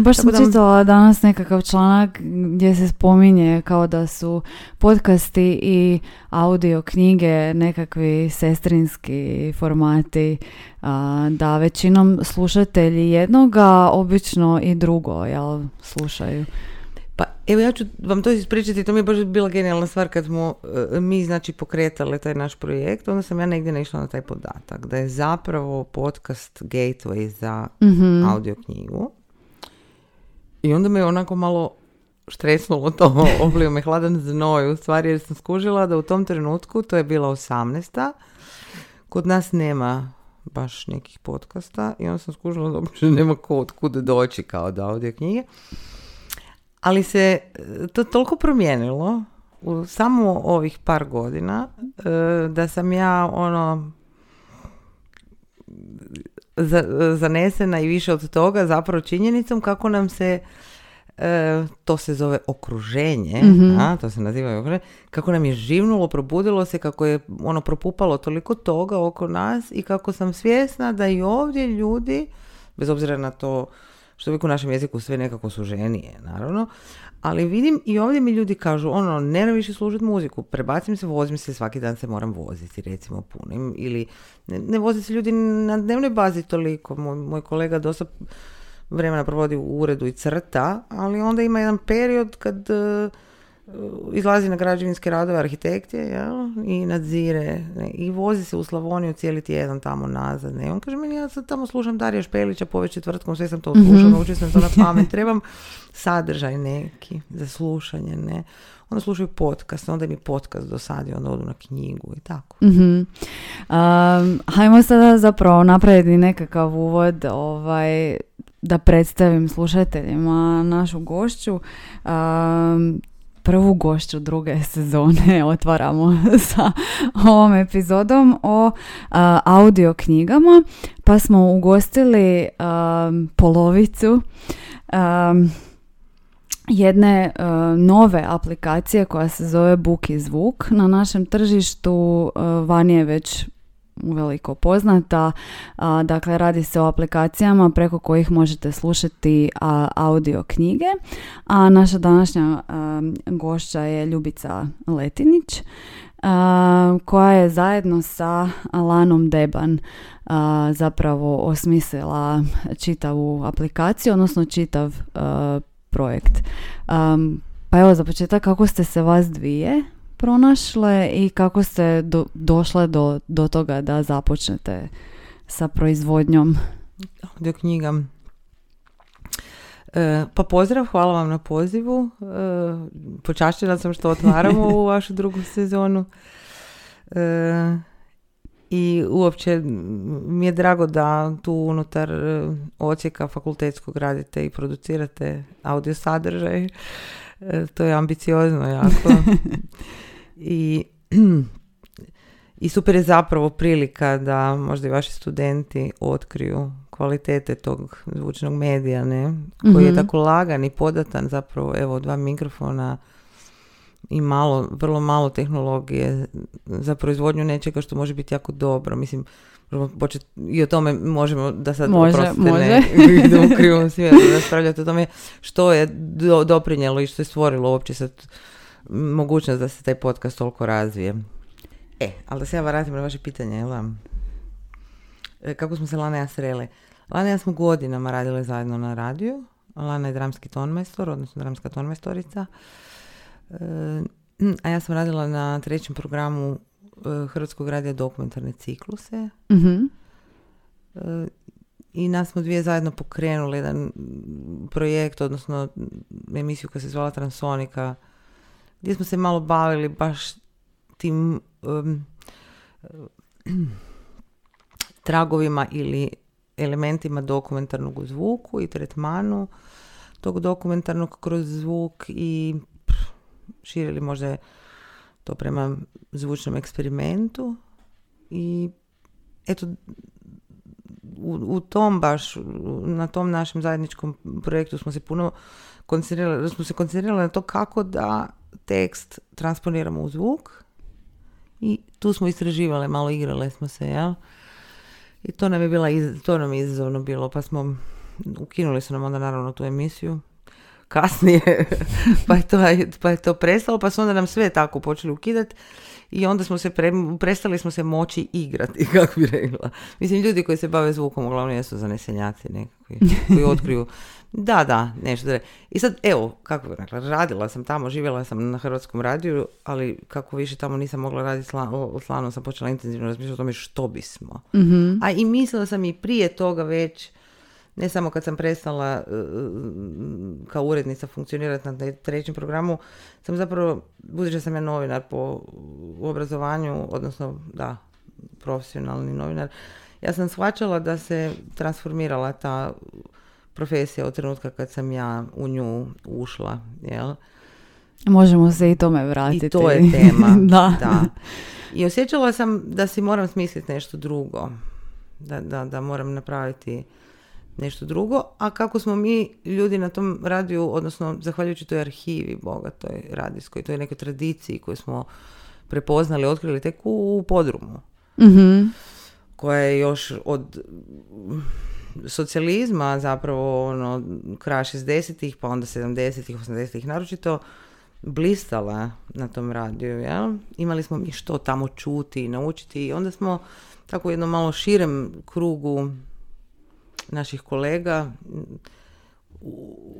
Baš sam čitala danas nekakav članak gdje se spominje kao da su podcasti i audio knjige nekakvi sestrinski formati, da većinom slušatelji jednoga obično i drugo jel, slušaju. Pa evo ja ću vam to ispričati, to mi je baš bila genijalna stvar kad smo e, mi znači pokretali taj naš projekt, onda sam ja negdje naišla na taj podatak da je zapravo podcast gateway za mm audio knjigu. I onda me onako malo štresnulo to, oblio me hladan znoj u stvari jer sam skužila da u tom trenutku, to je bila 18. Kod nas nema baš nekih podcasta i onda sam skužila da uopće nema kod kud doći kao da audio knjige. Ali se e, to toliko promijenilo u samo ovih par godina e, da sam ja ono zanesena i više od toga zapravo činjenicom kako nam se e, to se zove okruženje, mm a, to se naziva okruženje, kako nam je živnulo, probudilo se, kako je ono propupalo toliko toga oko nas i kako sam svjesna da i ovdje ljudi, bez obzira na to što uvijek u našem jeziku sve nekako suženije, naravno. Ali vidim i ovdje mi ljudi kažu, ono, ne nam više služiti muziku, prebacim se, vozim se, svaki dan se moram voziti, recimo punim, ili ne, ne vozi se ljudi na dnevnoj bazi toliko. Moj, moj kolega dosta vremena provodi u uredu i crta, ali onda ima jedan period kad izlazi na građevinske radove arhitekte jel? i nadzire ne, i vozi se u Slavoniju cijeli tjedan tamo nazad. Ne. On kaže meni ja sad tamo slušam Darija Špelića po već četvrtkom, sve sam to slušao, mm-hmm. naučio sam to na pamet, trebam sadržaj neki za slušanje. Ne. Onda slušaju podcast, onda mi podcast dosadi, onda odu na knjigu i tako. Mm-hmm. Um, hajmo sada zapravo napraviti nekakav uvod ovaj, da predstavim slušateljima našu gošću. Um, prvu gošću druge sezone otvaramo sa ovom epizodom o audio knjigama pa smo ugostili polovicu jedne nove aplikacije koja se zove Book i zvuk. Na našem tržištu vani je već uveliko poznata. dakle, radi se o aplikacijama preko kojih možete slušati audio knjige. A naša današnja gošća je Ljubica Letinić koja je zajedno sa Alanom Deban zapravo osmislila čitavu aplikaciju, odnosno čitav projekt. Pa evo za početak kako ste se vas dvije pronašle i kako ste do, došle do, do toga da započnete sa proizvodnjom? Audio knjiga. E, pa pozdrav, hvala vam na pozivu. E, počašćena sam što otvaramo ovu vašu drugu sezonu. E, I uopće mi je drago da tu unutar e, ocijeka fakultetskog radite i producirate audio sadržaj. E, to je ambiciozno jako. I, I super je zapravo prilika da možda i vaši studenti otkriju kvalitete tog zvučnog medija, ne? Koji je mhm. tako lagan i podatan zapravo, evo, dva mikrofona i malo, vrlo malo tehnologije za proizvodnju nečega što može biti jako dobro. Mislim, početi i o tome možemo da sad može, može. ne u krivom smjeru raspravljati o tome što je do, doprinjelo i što je stvorilo uopće sad mogućnost da se taj podcast toliko razvije. E, ali da se ja vratim na vaše pitanje, jel? E, kako smo se Lana ja srele? Lana ja smo godinama radile zajedno na radiju. Lana je dramski tonmajstor, odnosno dramska tonmajstorica. E, a ja sam radila na trećem programu e, Hrvatskog radija dokumentarne cikluse. mm I nas smo dvije zajedno pokrenuli jedan projekt, odnosno emisiju koja se zvala Transonika, gdje smo se malo bavili baš tim tragovima ili elementima dokumentarnog zvuku i tretmanu tog dokumentarnog kroz zvuk i širili možda to prema zvučnom eksperimentu. I eto u, u tom baš na tom našem zajedničkom projektu smo se puno koncentrirali, smo se koncentrirali na to kako da tekst transponiramo u zvuk i tu smo istraživali, malo igrale smo se, jel? I to nam je bila, to nam je izazovno bilo, pa smo ukinuli su nam onda naravno tu emisiju kasnije, pa je, to, pa je to prestalo, pa su onda nam sve tako počeli ukidati i onda smo se pre, prestali smo se moći igrati, kako bi rekla. Mislim, ljudi koji se bave zvukom uglavnom jesu zanesenjaci nekakvi, koji otkriju da, da, nešto da I sad, evo, kako rekla, radila sam tamo, živjela sam na Hrvatskom radiju, ali kako više tamo nisam mogla raditi slano, sam počela intenzivno razmišljati o tome što bismo. mm A i mislila sam i prije toga već, ne samo kad sam prestala e, kao urednica funkcionirati na trećem programu, sam zapravo, budući da sam ja novinar po obrazovanju, odnosno da, profesionalni novinar, ja sam shvaćala da se transformirala ta profesija od trenutka kad sam ja u nju ušla, jel? Možemo se i tome vratiti. I to je tema, da. da. I osjećala sam da si moram smisliti nešto drugo, da, da, da moram napraviti nešto drugo, a kako smo mi ljudi na tom radiju, odnosno zahvaljujući toj arhivi bogatoj radijskoj, toj nekoj tradiciji koju smo prepoznali, otkrili tek u, podrumu, mm koja je još od socijalizma zapravo ono, kraja 60-ih, pa onda 70-ih, 80-ih, naročito blistala na tom radiju, jel? Imali smo mi što tamo čuti i naučiti i onda smo tako u jednom malo širem krugu naših kolega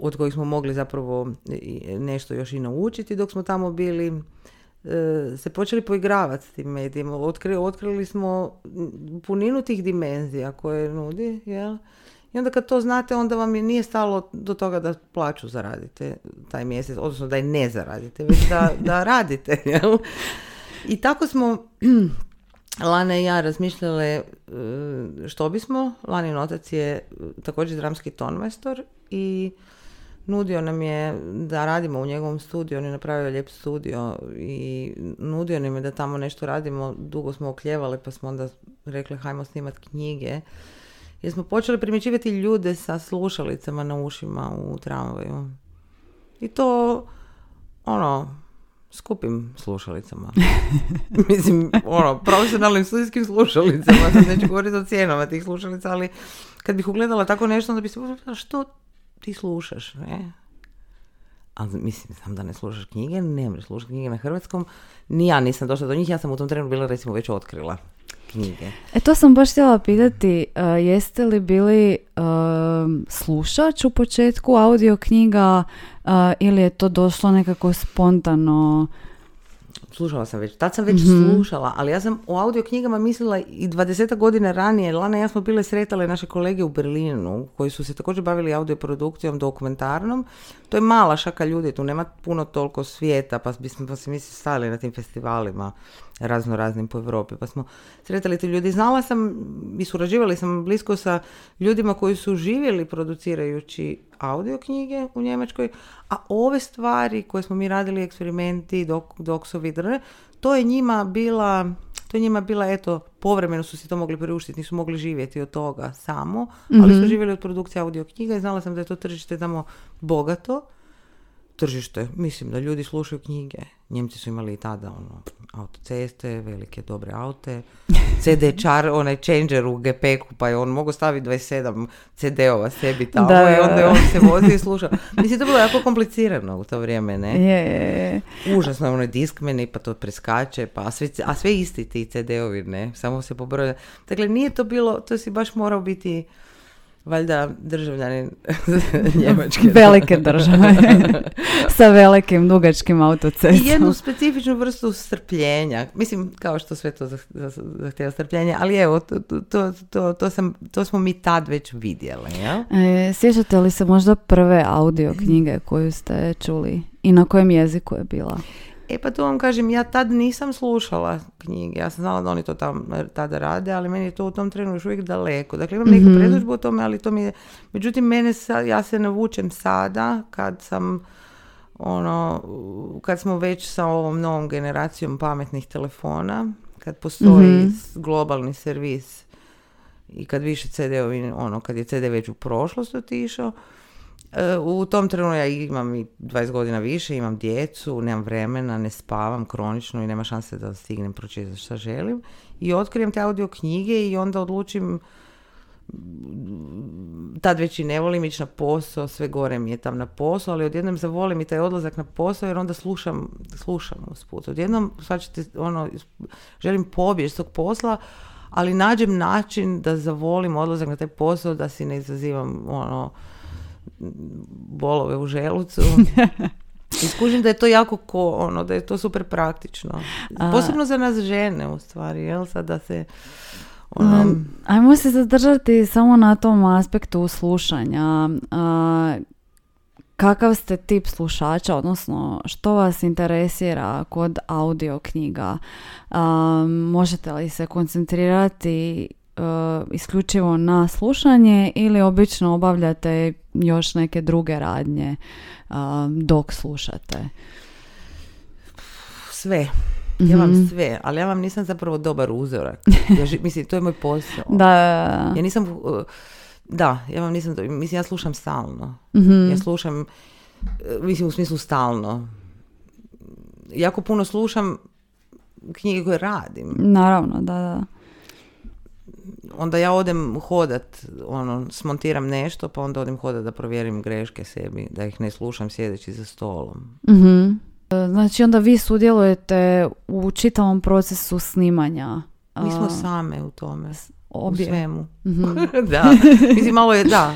od kojih smo mogli zapravo nešto još i naučiti dok smo tamo bili se počeli poigravati s tim medijima. Otkri, otkrili smo puninu tih dimenzija koje nudi, jel? I onda kad to znate, onda vam je nije stalo do toga da plaću zaradite taj mjesec, odnosno da je ne zaradite, već da, da radite, jel? I tako smo Lana i ja razmišljale e, što bismo. Lanin otac je e, također dramski tonmajstor i nudio nam je da radimo u njegovom studiju, on je napravio lijep studio i nudio nam je da tamo nešto radimo. Dugo smo okljevali pa smo onda rekli hajmo snimat knjige. Jer smo počeli primjećivati ljude sa slušalicama na ušima u tramvaju. I to, ono, skupim slušalicama. Mislim, ono, profesionalnim studijskim slušalicama. Sad neću govoriti o cijenama tih slušalica, ali kad bih ugledala tako nešto, onda bi se što ti slušaš, ne? Ali mislim, sam da ne slušaš knjige, ne možeš slušati knjige na hrvatskom. Ni ja nisam došla do njih, ja sam u tom trenu bila recimo već otkrila knjige. E to sam baš htjela pitati, uh, jeste li bili uh, slušač u početku audio knjiga uh, ili je to došlo nekako spontano? Slušala sam već, tad sam već mm slušala, ali ja sam o audio knjigama mislila i 20 godina ranije, Lana i ja smo bile sretale naše kolege u Berlinu, koji su se također bavili audio produkcijom dokumentarnom. To je mala šaka ljudi, tu nema puno toliko svijeta, pa bismo pa se mi stali na tim festivalima razno raznim po Europi, pa smo sretali ti ljudi. Znala sam i surađivali sam blisko sa ljudima koji su živjeli producirajući audio knjige u Njemačkoj, a ove stvari koje smo mi radili, eksperimenti, dok, doksovi, to je njima bila to je njima bila, eto, povremeno su si to mogli priuštiti, nisu mogli živjeti od toga samo, ali su mhm. živjeli od produkcije audio knjiga i znala sam da je to tržište tamo bogato tržište. Mislim da ljudi slušaju knjige. Njemci su imali i tada ono, autoceste, velike dobre aute, CD čar, onaj changer u GP-ku, pa je on mogao staviti 27 CD-ova sebi tamo da, i onda je on se vozi i sluša. Mislim, to bilo jako komplicirano u to vrijeme, ne? Je, je, je. Užasno je onaj diskmeni, pa to preskače, pa a sve, a sve isti ti CD-ovi, ne? Samo se pobroja. Dakle, nije to bilo, to si baš morao biti valjda državljanin Njemačke. Velike države. Sa velikim, dugačkim autocestom. I jednu specifičnu vrstu strpljenja. Mislim, kao što sve to zahtjeva strpljenje, ali evo, to, to, to, to, sam, to smo mi tad već vidjeli. Ja? E, sjećate li se možda prve audio knjige koju ste čuli i na kojem jeziku je bila? E pa to vam kažem, ja tad nisam slušala knjige, ja sam znala da oni to tam, tada rade, ali meni je to u tom trenu još uvijek daleko. Dakle, imam neku mm o tome, ali to mi je... Međutim, mene sa, ja se navučem sada, kad sam ono, kad smo već sa ovom novom generacijom pametnih telefona, kad postoji mm globalni servis i kad više CD-ovi, ono, kad je CD već u prošlost otišao, u tom trenutku ja imam i 20 godina više, imam djecu, nemam vremena, ne spavam kronično i nema šanse da stignem pročitati što želim. I otkrijem te audio knjige i onda odlučim tad već i ne volim ići na posao, sve gore mi je tam na posao, ali odjednom zavolim i taj odlazak na posao jer onda slušam, slušam usput. Odjednom, ćete, ono, želim pobjeći s tog posla, ali nađem način da zavolim odlazak na taj posao, da si ne izazivam ono, bolove u želucu. Iskužim da je to jako ko, ono, da je to super praktično. Posebno za nas žene u stvari, jel sad da se ono... Ajmo se zadržati samo na tom aspektu slušanja. kakav ste tip slušača, odnosno što vas interesira kod audio knjiga? možete li se koncentrirati uh, isključivo na slušanje ili obično obavljate još neke druge radnje dok slušate? Sve. Ja vam mhm. sve, ali ja vam nisam zapravo dobar uzorak. Ja mislim, to je moj posao. Da. Ja nisam, uh, da, ja vam nisam, mislim, ja slušam stalno. mm Ja slušam, uh, mislim, u smislu stalno. Jako puno slušam knjige koje radim. Naravno, da, da. Onda ja odem hodat, ono, smontiram nešto, pa onda odem hodat da provjerim greške sebi, da ih ne slušam sjedeći za stolom. Mhm. Znači onda vi sudjelujete u čitavom procesu snimanja. Mi smo same u tome. Obje. U svemu. Mhm. da. Mislim malo je, da.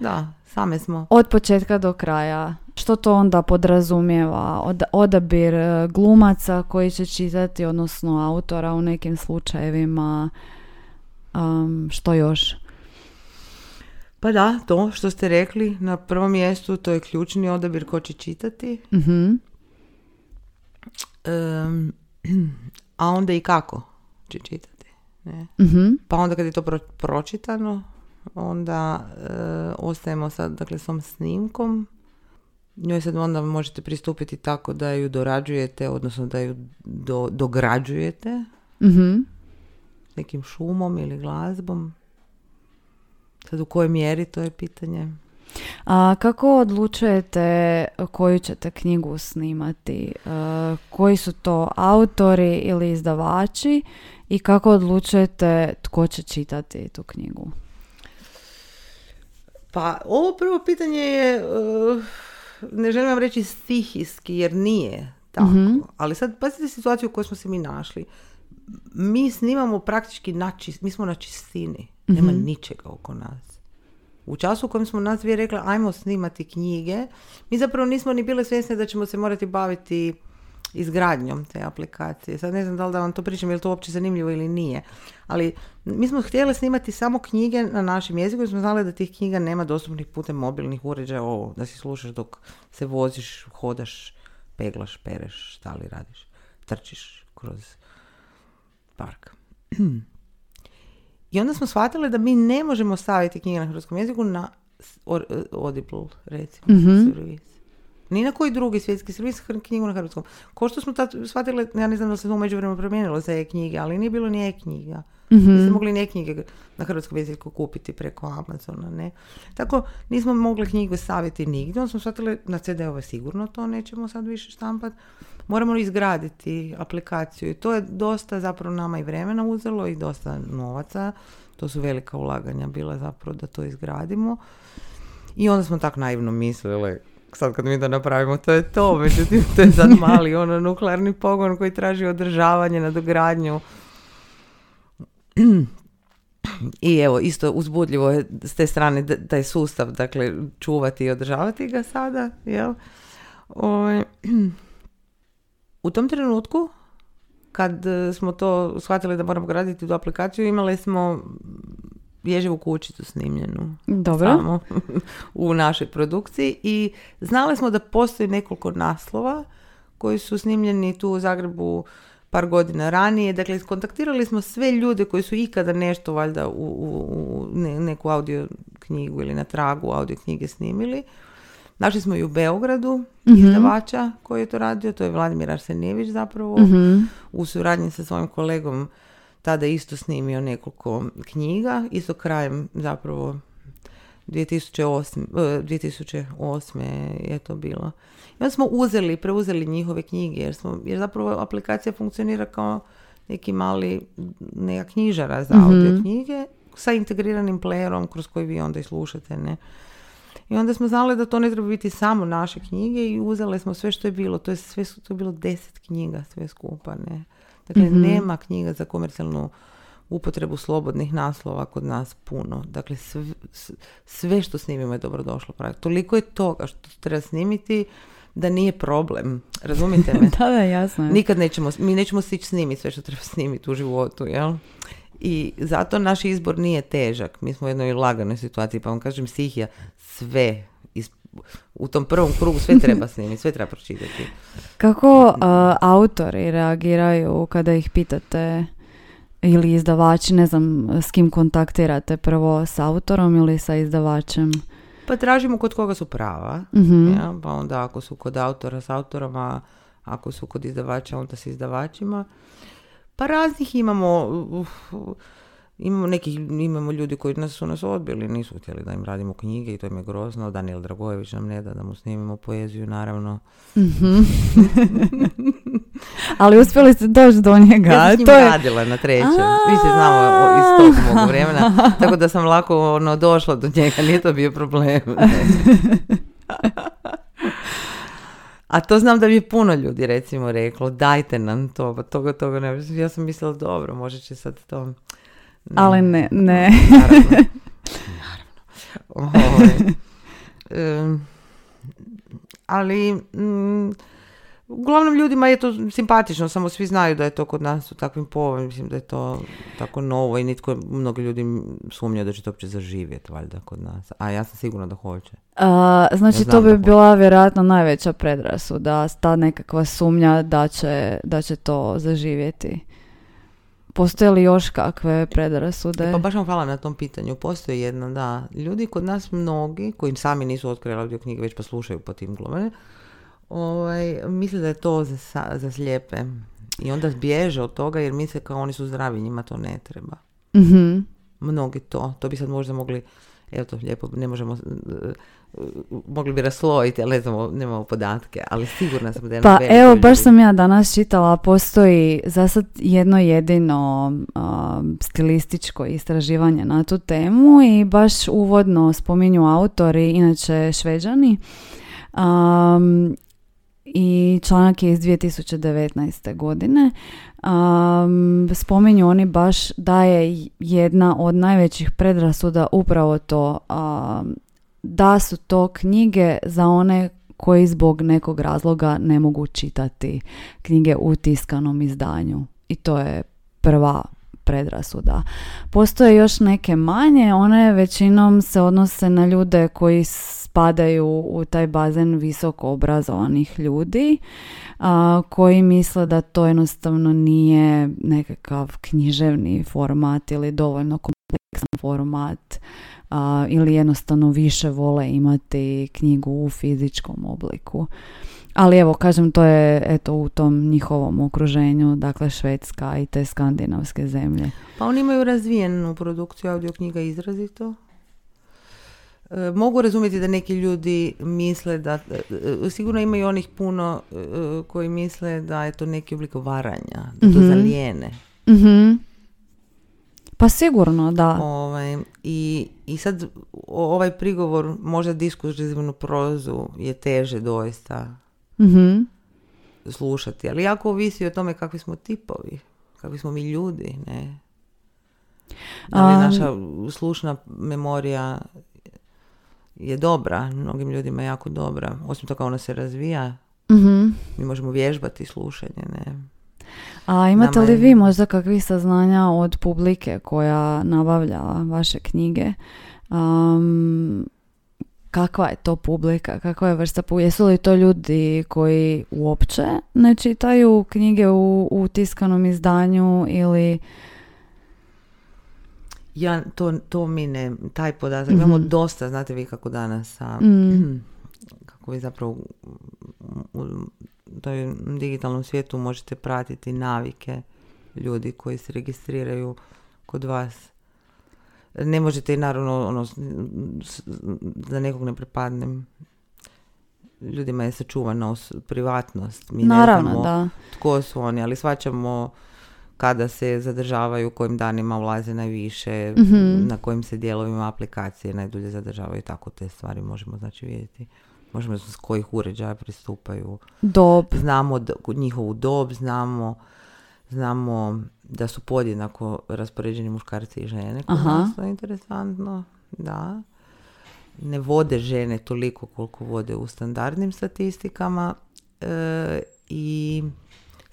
Da, same smo. Od početka do kraja. Što to onda podrazumijeva? Od, odabir e, glumaca koji će čitati, odnosno autora u nekim slučajevima. Um, što još? Pa da, to što ste rekli na prvom mjestu, to je ključni odabir ko će čitati. mm a onda i kako će čitati. Ne? Mhm. Pa onda kad je to pročitano, onda uh, ostajemo sad dakle, s snimkom. Njoj sad onda možete pristupiti tako da ju dorađujete, odnosno da ju do, dograđujete mm nekim šumom ili glazbom. Sad u kojoj mjeri to je pitanje. A kako odlučujete koju ćete knjigu snimati? E, koji su to autori ili izdavači i kako odlučujete tko će čitati tu knjigu? Pa ovo prvo pitanje je, e, ne želim vam reći stihijski jer nije tako, mhm. ali sad pazite situaciju u kojoj smo se mi našli. Mi snimamo praktički na mi smo na čistini, nema mhm. ničega oko nas u času u kojem smo nas dvije rekli ajmo snimati knjige, mi zapravo nismo ni bile svjesne da ćemo se morati baviti izgradnjom te aplikacije. Sad ne znam da li da vam to pričam, je li to uopće zanimljivo ili nije. Ali mi smo htjeli snimati samo knjige na našem jeziku jer smo znali da tih knjiga nema dostupnih putem mobilnih uređaja, ovo, da si slušaš dok se voziš, hodaš, peglaš, pereš, šta li radiš, trčiš kroz park. I onda smo shvatili da mi ne možemo staviti knjige na hrvatskom jeziku na Audible, recimo, mm Ni na koji drugi svjetski servis knjigu na hrvatskom. Ko što smo tad shvatili, ja ne znam da se to međuvremenu promijenilo za e-knjige, ali nije bilo ni e-knjiga. Mm-hmm. Nismo mogli ni e-knjige na hrvatskom jeziku kupiti preko Amazona, ne. Tako, nismo mogli knjigu staviti nigdje. Onda smo shvatili, na CD-ove sigurno to nećemo sad više štampati moramo izgraditi aplikaciju i to je dosta zapravo nama i vremena uzelo i dosta novaca. To su velika ulaganja bila zapravo da to izgradimo. I onda smo tako naivno mislili, sad kad mi to napravimo, to je to, međutim to je sad mali ono nuklearni pogon koji traži održavanje, nadogradnju. I evo, isto uzbudljivo je s te strane taj sustav, dakle, čuvati i održavati ga sada, jel? O, ovaj, u tom trenutku, kad smo to shvatili da moramo graditi tu aplikaciju, imali smo ježivu kućicu snimljenu. Dobro. Samo u našoj produkciji i znali smo da postoji nekoliko naslova koji su snimljeni tu u Zagrebu par godina ranije. Dakle, kontaktirali smo sve ljude koji su ikada nešto valjda u, u, u neku audio knjigu ili na tragu audio knjige snimili. Našli smo i u Beogradu mm izdavača koji je to radio, to je Vladimir Arsenijević zapravo, mhm. u suradnji sa svojim kolegom tada isto snimio nekoliko knjiga, isto krajem zapravo 2008, 2008. E, je to bilo. I onda smo uzeli, preuzeli njihove knjige jer, smo, jer zapravo aplikacija funkcionira kao neki mali neka knjižara za mm audio knjige sa integriranim playerom kroz koji vi onda i slušate, ne. I onda smo znali da to ne treba biti samo naše knjige i uzeli smo sve što je bilo. To je sve to je bilo deset knjiga sve skupa, ne. Dakle, Mhm. nema knjiga za komercijalnu upotrebu slobodnih naslova kod nas puno. Dakle, sve, sve što snimimo je dobro došlo. Toliko je toga što treba snimiti da nije problem. Razumite me? da, da, jasno je. Nikad nećemo, mi nećemo stići snimiti sve što treba snimiti u životu, jel? I zato naš izbor nije težak. Mi smo u jednoj laganoj situaciji, pa vam kažem stihija, sve u tom prvom krugu sve treba snimiti, sve treba pročitati. Kako uh, autori reagiraju kada ih pitate ili izdavači, ne znam s kim kontaktirate prvo s autorom ili sa izdavačem? Pa tražimo kod koga su prava, Mhm. ja? pa onda ako su kod autora s autorama, ako su kod izdavača onda s izdavačima. Pa raznih imamo, uh, imamo nekih, imamo ljudi koji nas su nas odbili, nisu htjeli da im radimo knjige i to im je grozno. Daniel Dragojević nam ne da da mu snimimo poeziju, naravno. Mhm. Ali uspjeli ste doći do njega. Ja sam s njim to je... radila na trećem. Mi se znamo iz tog mog vremena, tako da sam lako ono, došla do njega, nije to bio problem. A to znam da bi puno ljudi recimo reklo, dajte nam to, pa toga, toga ne. Ja sam mislila, dobro, može će sad to... Ne, Ali ne, ne. Naravno. Naravno. Em, ali, mm, uglavnom ljudima je to simpatično, samo svi znaju da je to kod nas u takvim povojima, mislim da je to tako novo i nitko, mnogi ljudi sumnjaju da će to uopće zaživjeti valjda kod nas. A ja sam sigurna da hoće. A, znači Ja to bi bila vjerojatno najveća predrasuda, ta nekakva sumnja da će, da će to zaživjeti. Postoje li još kakve predrasude? Pa baš vam hvala na tom pitanju. Postoji jedna, da. Ljudi kod nas mnogi, koji sami nisu otkrili audio knjige, već pa slušaju po tim glumene, ovaj, misle da je to za, za slijepe. I onda bježe od toga jer misle kao oni su zdravi, njima to ne treba. Mhm. Mnogi to. To bi sad možda mogli, evo to lijepo, ne možemo, eh, mogli bi raslojiti, ali ne znamo, nemamo podatke, ali sigurna sam da je Pa evo, broj baš ljudi. sam ja danas čitala, postoji za sad jedno jedino a, stilističko istraživanje na tu temu i baš uvodno spominju autori, inače šveđani. Am, I članak je iz 2019. godine. Am, spominju oni baš da je jedna od najvećih predrasuda upravo to am, da su to knjige za one koji zbog nekog razloga ne mogu čitati knjige u tiskanom izdanju. I to je prva predrasuda. Postoje još neke manje, one većinom se odnose na ljude koji spadaju u taj bazen visoko obrazovanih ljudi a, koji misle da to jednostavno nije nekakav književni format ili dovoljno kompleksan format a, ili jednostavno više vole imati knjigu u fizičkom obliku. Ali evo, kažem, to je eto u tom njihovom okruženju, dakle Švedska i te skandinavske zemlje. Pa oni imaju razvijenu produkciju audio knjiga izrazito. E, mogu razumjeti da neki ljudi misle da, e, e, sigurno ima i onih puno e, koji misle da je to neki oblik varanja, da to Mhm. zalijene. Mhm. Pa sigurno, da. Ovaj, i, I sad ovaj prigovor, možda diskurzivnu prozu je teže doista Mhm. slušati, ali jako ovisi o tome kakvi smo tipovi, kakvi smo mi ljudi, ne? Da li naša slušna memorija je dobra, mnogim ljudima je jako dobra. Osim toga ona se razvija, Mhm. mi možemo vježbati slušanje, ne? A imate li vi možda kakvih saznanja od publike koja nabavlja vaše knjige? Um, kakva je to publika? Kakva je vrsta publike? Jesu li to ljudi koji uopće ne čitaju knjige u, u tiskanom izdanju ili... Ja, to, to mi ne, taj podatak, imamo Mhm. dosta, znate vi kako danas sa, Mm. kako vi zapravo u toj digitalnom svijetu možete pratiti navike ljudi koji se registriraju kod vas. Ne možete i naravno ono, da nekog ne prepadnem. Ljudima je sačuvana os- privatnost. Mi Naravno, ne znamo da. tko su oni, ali svačamo kada se zadržavaju, kojim danima ulaze najviše, Mhm. na kojim se dijelovima aplikacije najdulje zadržavaju, tako te stvari možemo znači vidjeti. Možemo s kojih uređaja pristupaju. Dob. Znamo d- njihovu dob, znamo, znamo da su podjednako raspoređeni muškarci i žene. Kod nas, to je interesantno, da. Ne vode žene toliko koliko vode u standardnim statistikama e, i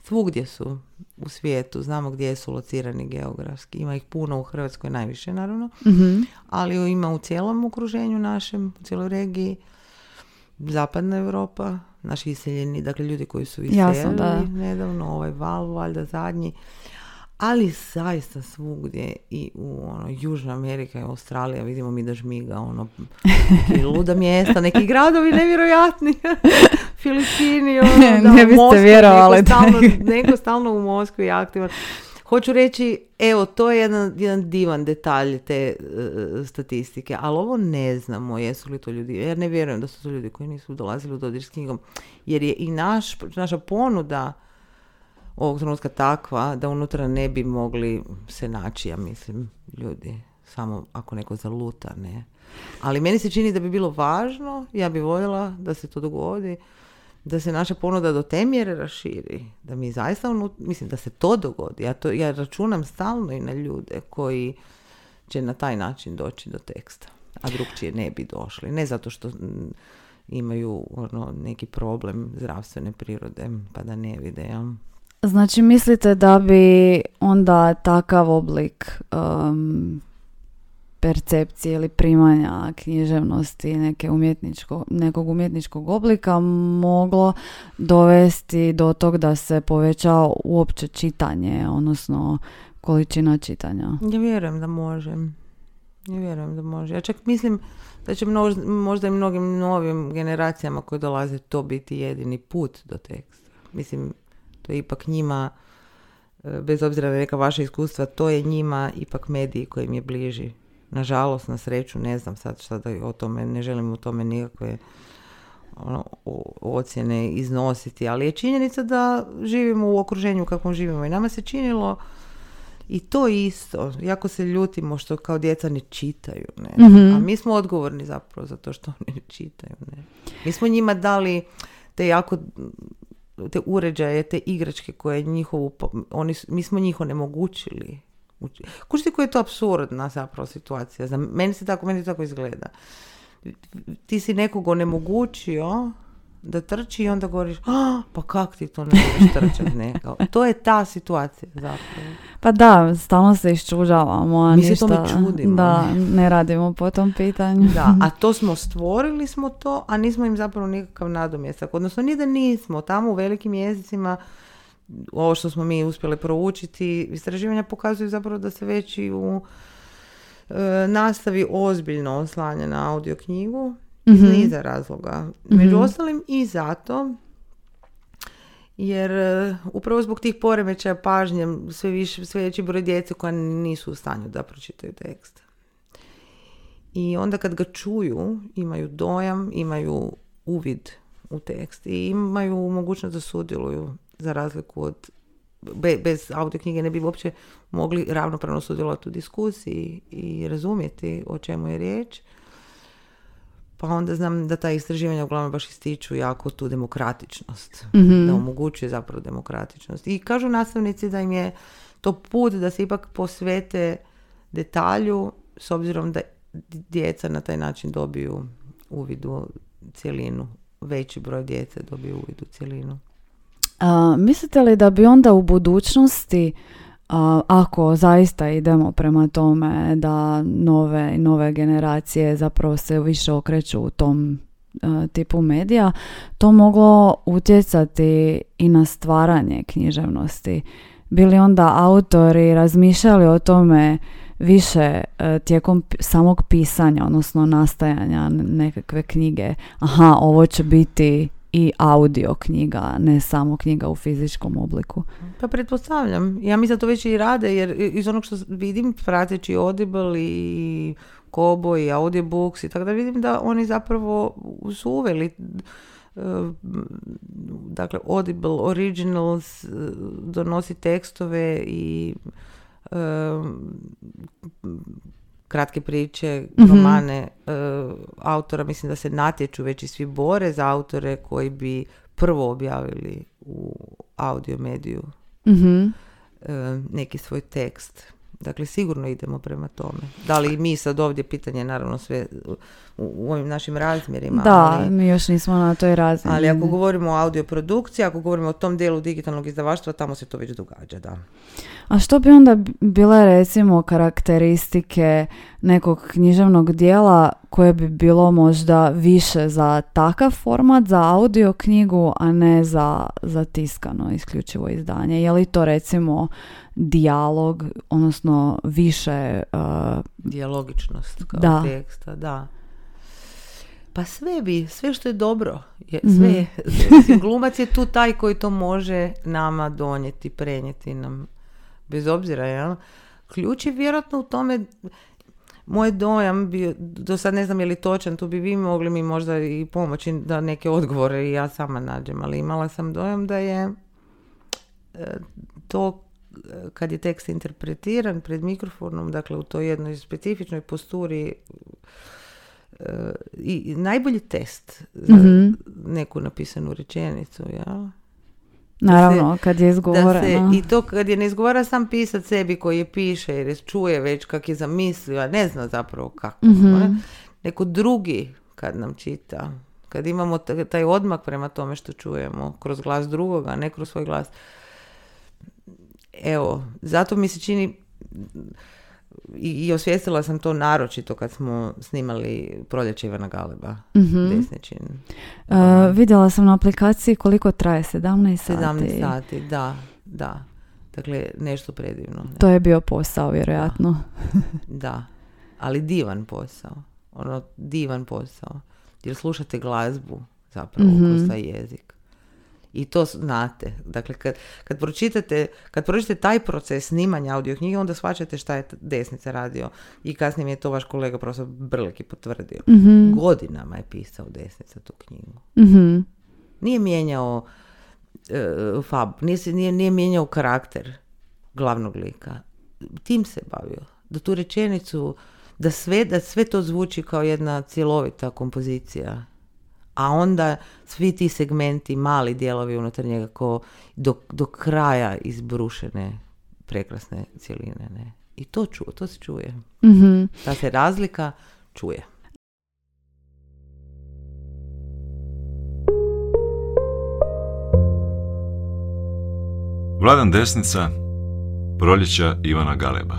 svugdje su u svijetu, znamo gdje su locirani geografski. Ima ih puno u Hrvatskoj, najviše naravno, Mhm. ali ima u cijelom okruženju našem, u cijeloj regiji, zapadna Europa, naši iseljeni, dakle ljudi koji su iselili Jasno, da. nedavno, ovaj val, valjda zadnji, ali zaista svugdje i u ono, Južna Amerika i Australija vidimo mi da žmiga ono, luda mjesta, neki gradovi nevjerojatni, Filipini, ono, da, Ne biste vjerovali Neko stalno, neko stalno u Moskvi je aktivan. Hoću reći, evo, to je jedan, jedan divan detalj te e, statistike, ali ovo ne znamo jesu li to ljudi, jer ne vjerujem da su to ljudi koji nisu dolazili u dodir s knjigom, jer je i naš, naša ponuda ovog trenutka takva da unutra ne bi mogli se naći, ja mislim, ljudi, samo ako neko zaluta, ne. Ali meni se čini da bi bilo važno, ja bi voljela da se to dogodi, da se naša ponuda do te mjere raširi, da mi zaista, unut- mislim da se to dogodi, ja, to, ja računam stalno i na ljude koji će na taj način doći do teksta, a drugčije ne bi došli, ne zato što mm, imaju ono, neki problem zdravstvene prirode, pa da ne vide, jel? Znači mislite da bi onda takav oblik um, percepcije ili primanja književnosti neke umjetničko, nekog umjetničkog oblika moglo dovesti do tog da se poveća uopće čitanje, odnosno količina čitanja. Ja vjerujem da može. Ja vjerujem da može. Ja čak mislim da će množ- možda i mnogim novim generacijama koje dolaze to biti jedini put do teksta. Mislim, to je ipak njima, e, bez obzira na neka vaša iskustva, to je njima ipak mediji koji im je bliži. Nažalost, na sreću, ne znam sad šta da o tome, ne želim o tome nikakve ono, ocjene iznositi, ali je činjenica da živimo u okruženju kakvom živimo i nama se činilo i to isto, jako se ljutimo što kao djeca ne čitaju, ne. Mhm. A mi smo odgovorni zapravo za to što oni ne čitaju, ne. Mi smo njima dali te jako te uređaje, te igračke koje njihovu, oni, mi smo njih onemogućili. Kužite koja je to absurdna zapravo situacija. Za meni se tako, meni tako izgleda. Ti si nekog onemogućio da trči i onda govoriš, "Ah, pa kak ti to ne možeš trčati, ne? Kao, to je ta situacija zapravo. Pa da, stalno se iščuđavamo, a Mi se ništa, tome čudimo. da, ne radimo po tom pitanju. Da, a to smo stvorili smo to, a nismo im zapravo nikakav nadomjestak. Odnosno, ni da nismo. Tamo u velikim jezicima, ovo što smo mi uspjeli proučiti, istraživanja pokazuju zapravo da se već i u e, nastavi ozbiljno oslanja na audio knjigu iz Mhm. niza razloga. Među Mhm. ostalim i zato jer e, upravo zbog tih poremećaja pažnje sve, više, sve veći broj djece koja nisu u stanju da pročitaju tekst. I onda kad ga čuju, imaju dojam, imaju uvid u tekst i imaju mogućnost da sudjeluju za razliku od be- bez audio knjige ne bi uopće mogli ravnopravno sudjelovati u diskusiji i razumjeti o čemu je riječ. Pa onda znam da ta istraživanja uglavnom baš ističu jako tu demokratičnost. Mhm. Da omogućuje zapravo demokratičnost. I kažu nastavnici da im je to put da se ipak posvete detalju s obzirom da djeca na taj način dobiju uvid u cjelinu. Veći broj djece dobije uvid u cjelinu. A, mislite li da bi onda u budućnosti, a, ako zaista idemo prema tome da nove nove generacije zapravo se više okreću u tom tipu medija, to moglo utjecati i na stvaranje književnosti? Bili onda autori razmišljali o tome više e, tijekom samog pisanja, odnosno nastajanja nekakve knjige. Aha, ovo će biti i audio knjiga, ne samo knjiga u fizičkom obliku. Pa pretpostavljam. Ja mislim da to već i rade, jer iz onog što vidim, prateći Audible i Kobo i Audiobooks i tako da vidim da oni zapravo su uveli dakle Audible Originals donosi tekstove i kratke priče, mm romane autora, mislim da se natječu već i svi bore za autore koji bi prvo objavili u audio mediju mm neki svoj tekst. Dakle, sigurno idemo prema tome. Da li mi sad ovdje, pitanje naravno sve u, ovim našim razmjerima. Da, ali, mi još nismo na toj razini. Ali ako govorimo o audioprodukciji, ako govorimo o tom dijelu digitalnog izdavaštva, tamo se to već događa, da. A što bi onda bile recimo karakteristike nekog književnog dijela koje bi bilo možda više za takav format, za audio knjigu, a ne za, za tiskano isključivo izdanje? Je li to recimo dijalog, odnosno više... Uh, Dijalogičnost kao da. teksta, da. Pa sve bi, sve što je dobro, je, sve, mm glumac je tu taj koji to može nama donijeti, prenijeti nam, bez obzira, jel? Ključ je vjerojatno u tome, moj dojam, bio, do sad ne znam je li točan, tu bi vi mogli mi možda i pomoći da neke odgovore i ja sama nađem, ali imala sam dojam da je e, to kad je tekst interpretiran pred mikrofonom, dakle u toj jednoj specifičnoj posturi e, i najbolji test za mm neku napisanu rečenicu, ja? Naravno, kad je izgovoreno. I to kad je ne izgovara sam pisat sebi koji je piše jer čuje već kak je zamislio, a ne zna zapravo kako. mm Neko drugi kad nam čita, kad imamo taj odmak prema tome što čujemo kroz glas drugoga, a ne kroz svoj glas evo, zato mi se čini i, i osvijestila sam to naročito kad smo snimali Proljeće Ivana Galeba, mm-hmm. Desničin. Uh, vidjela sam na aplikaciji koliko traje, 17 sati. 17 sati, da, da. Dakle, nešto predivno. To je bio posao, vjerojatno. Da, ali divan posao. Ono, divan posao. Jer slušate glazbu zapravo mm kroz taj jezik. I to znate. Dakle, kad, kad, pročitate, kad pročitate taj proces snimanja audio knjige, onda shvaćate šta je desnica radio. I kasnije mi je to vaš kolega profesor Brleki potvrdio. mm Godinama je pisao desnica tu knjigu. mm Nije mijenjao uh, fab, nije, nije, nije mijenjao karakter glavnog lika. Tim se bavio. Da tu rečenicu, da sve, da sve to zvuči kao jedna cjelovita kompozicija a onda svi ti segmenti, mali dijelovi unutar njega ko do, do kraja izbrušene prekrasne cjeline. Ne? I to, ču, to se čuje. mm Ta se razlika čuje. Vladan Desnica, proljeća Ivana Galeba.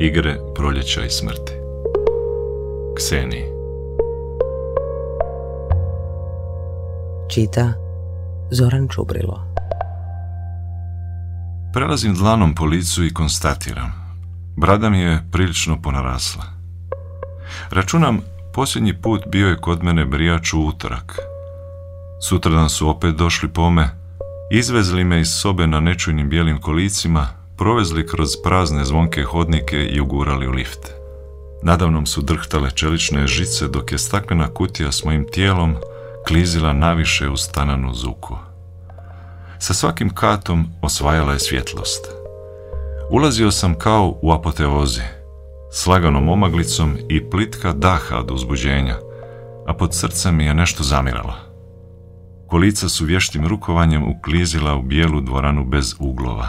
Igre proljeća i smrti. Kseni. Čita Zoran Čubrilo. Prelazim dlanom po licu i konstatiram. Brada mi je prilično ponarasla. Računam, posljednji put bio je kod mene brijač u utorak. Sutradan su opet došli po me, izvezli me iz sobe na nečujnim bijelim kolicima, provezli kroz prazne zvonke hodnike i ugurali u lift. Nadavnom su drhtale čelične žice dok je staklena kutija s mojim tijelom klizila naviše u stananu zuku. Sa svakim katom osvajala je svjetlost. Ulazio sam kao u apoteozi, s laganom omaglicom i plitka daha od uzbuđenja, a pod srcem mi je nešto zamiralo. Kolica su vještim rukovanjem uklizila u bijelu dvoranu bez uglova.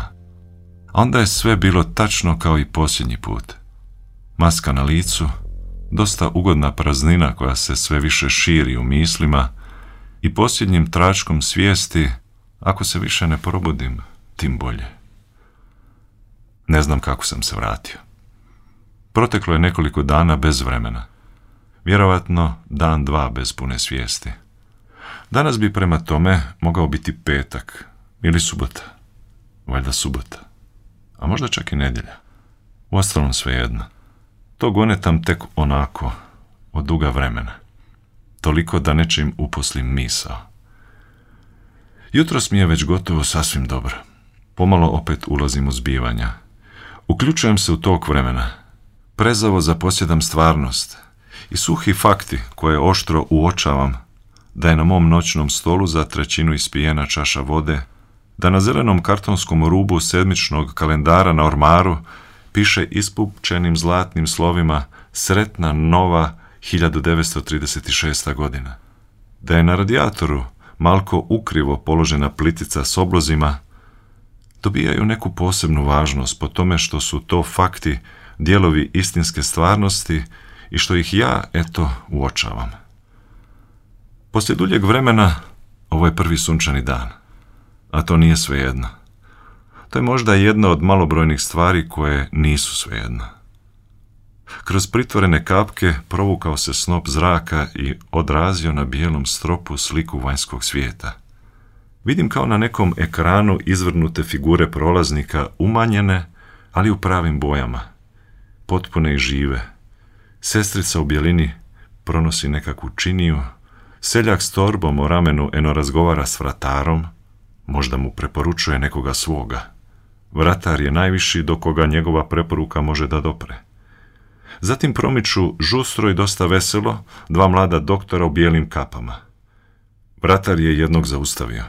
onda je sve bilo tačno kao i posljednji put – maska na licu, dosta ugodna praznina koja se sve više širi u mislima i posljednjim tračkom svijesti, ako se više ne probudim, tim bolje. Ne znam kako sam se vratio. Proteklo je nekoliko dana bez vremena. Vjerovatno dan dva bez pune svijesti. Danas bi prema tome mogao biti petak ili subota. Valjda subota. A možda čak i nedjelja. Uostalom svejedno. To gonetam tek onako, od duga vremena. Toliko da nečim uposlim misao. Jutros mi je već gotovo sasvim dobro. Pomalo opet ulazim u zbivanja. Uključujem se u tok vremena. Prezavo zaposjedam stvarnost I suhi fakti koje oštro uočavam da je na mom noćnom stolu za trećinu ispijena čaša vode, da na zelenom kartonskom rubu sedmičnog kalendara na ormaru piše ispupčenim zlatnim slovima Sretna nova 1936. godina. Da je na radijatoru malko ukrivo položena plitica s oblozima, dobijaju neku posebnu važnost po tome što su to fakti dijelovi istinske stvarnosti i što ih ja, eto, uočavam. Poslije duljeg vremena, ovo je prvi sunčani dan, a to nije svejedno. To je možda jedna od malobrojnih stvari koje nisu svejedno. Kroz pritvorene kapke provukao se snop zraka i odrazio na bijelom stropu sliku vanjskog svijeta. Vidim kao na nekom ekranu izvrnute figure prolaznika umanjene, ali u pravim bojama. Potpune i žive. Sestrica u bjelini pronosi nekakvu činiju, seljak s torbom o ramenu eno razgovara s vratarom, možda mu preporučuje nekoga svoga. Vratar je najviši do koga njegova preporuka može da dopre. Zatim promiču žustro i dosta veselo dva mlada doktora u bijelim kapama. Vratar je jednog zaustavio.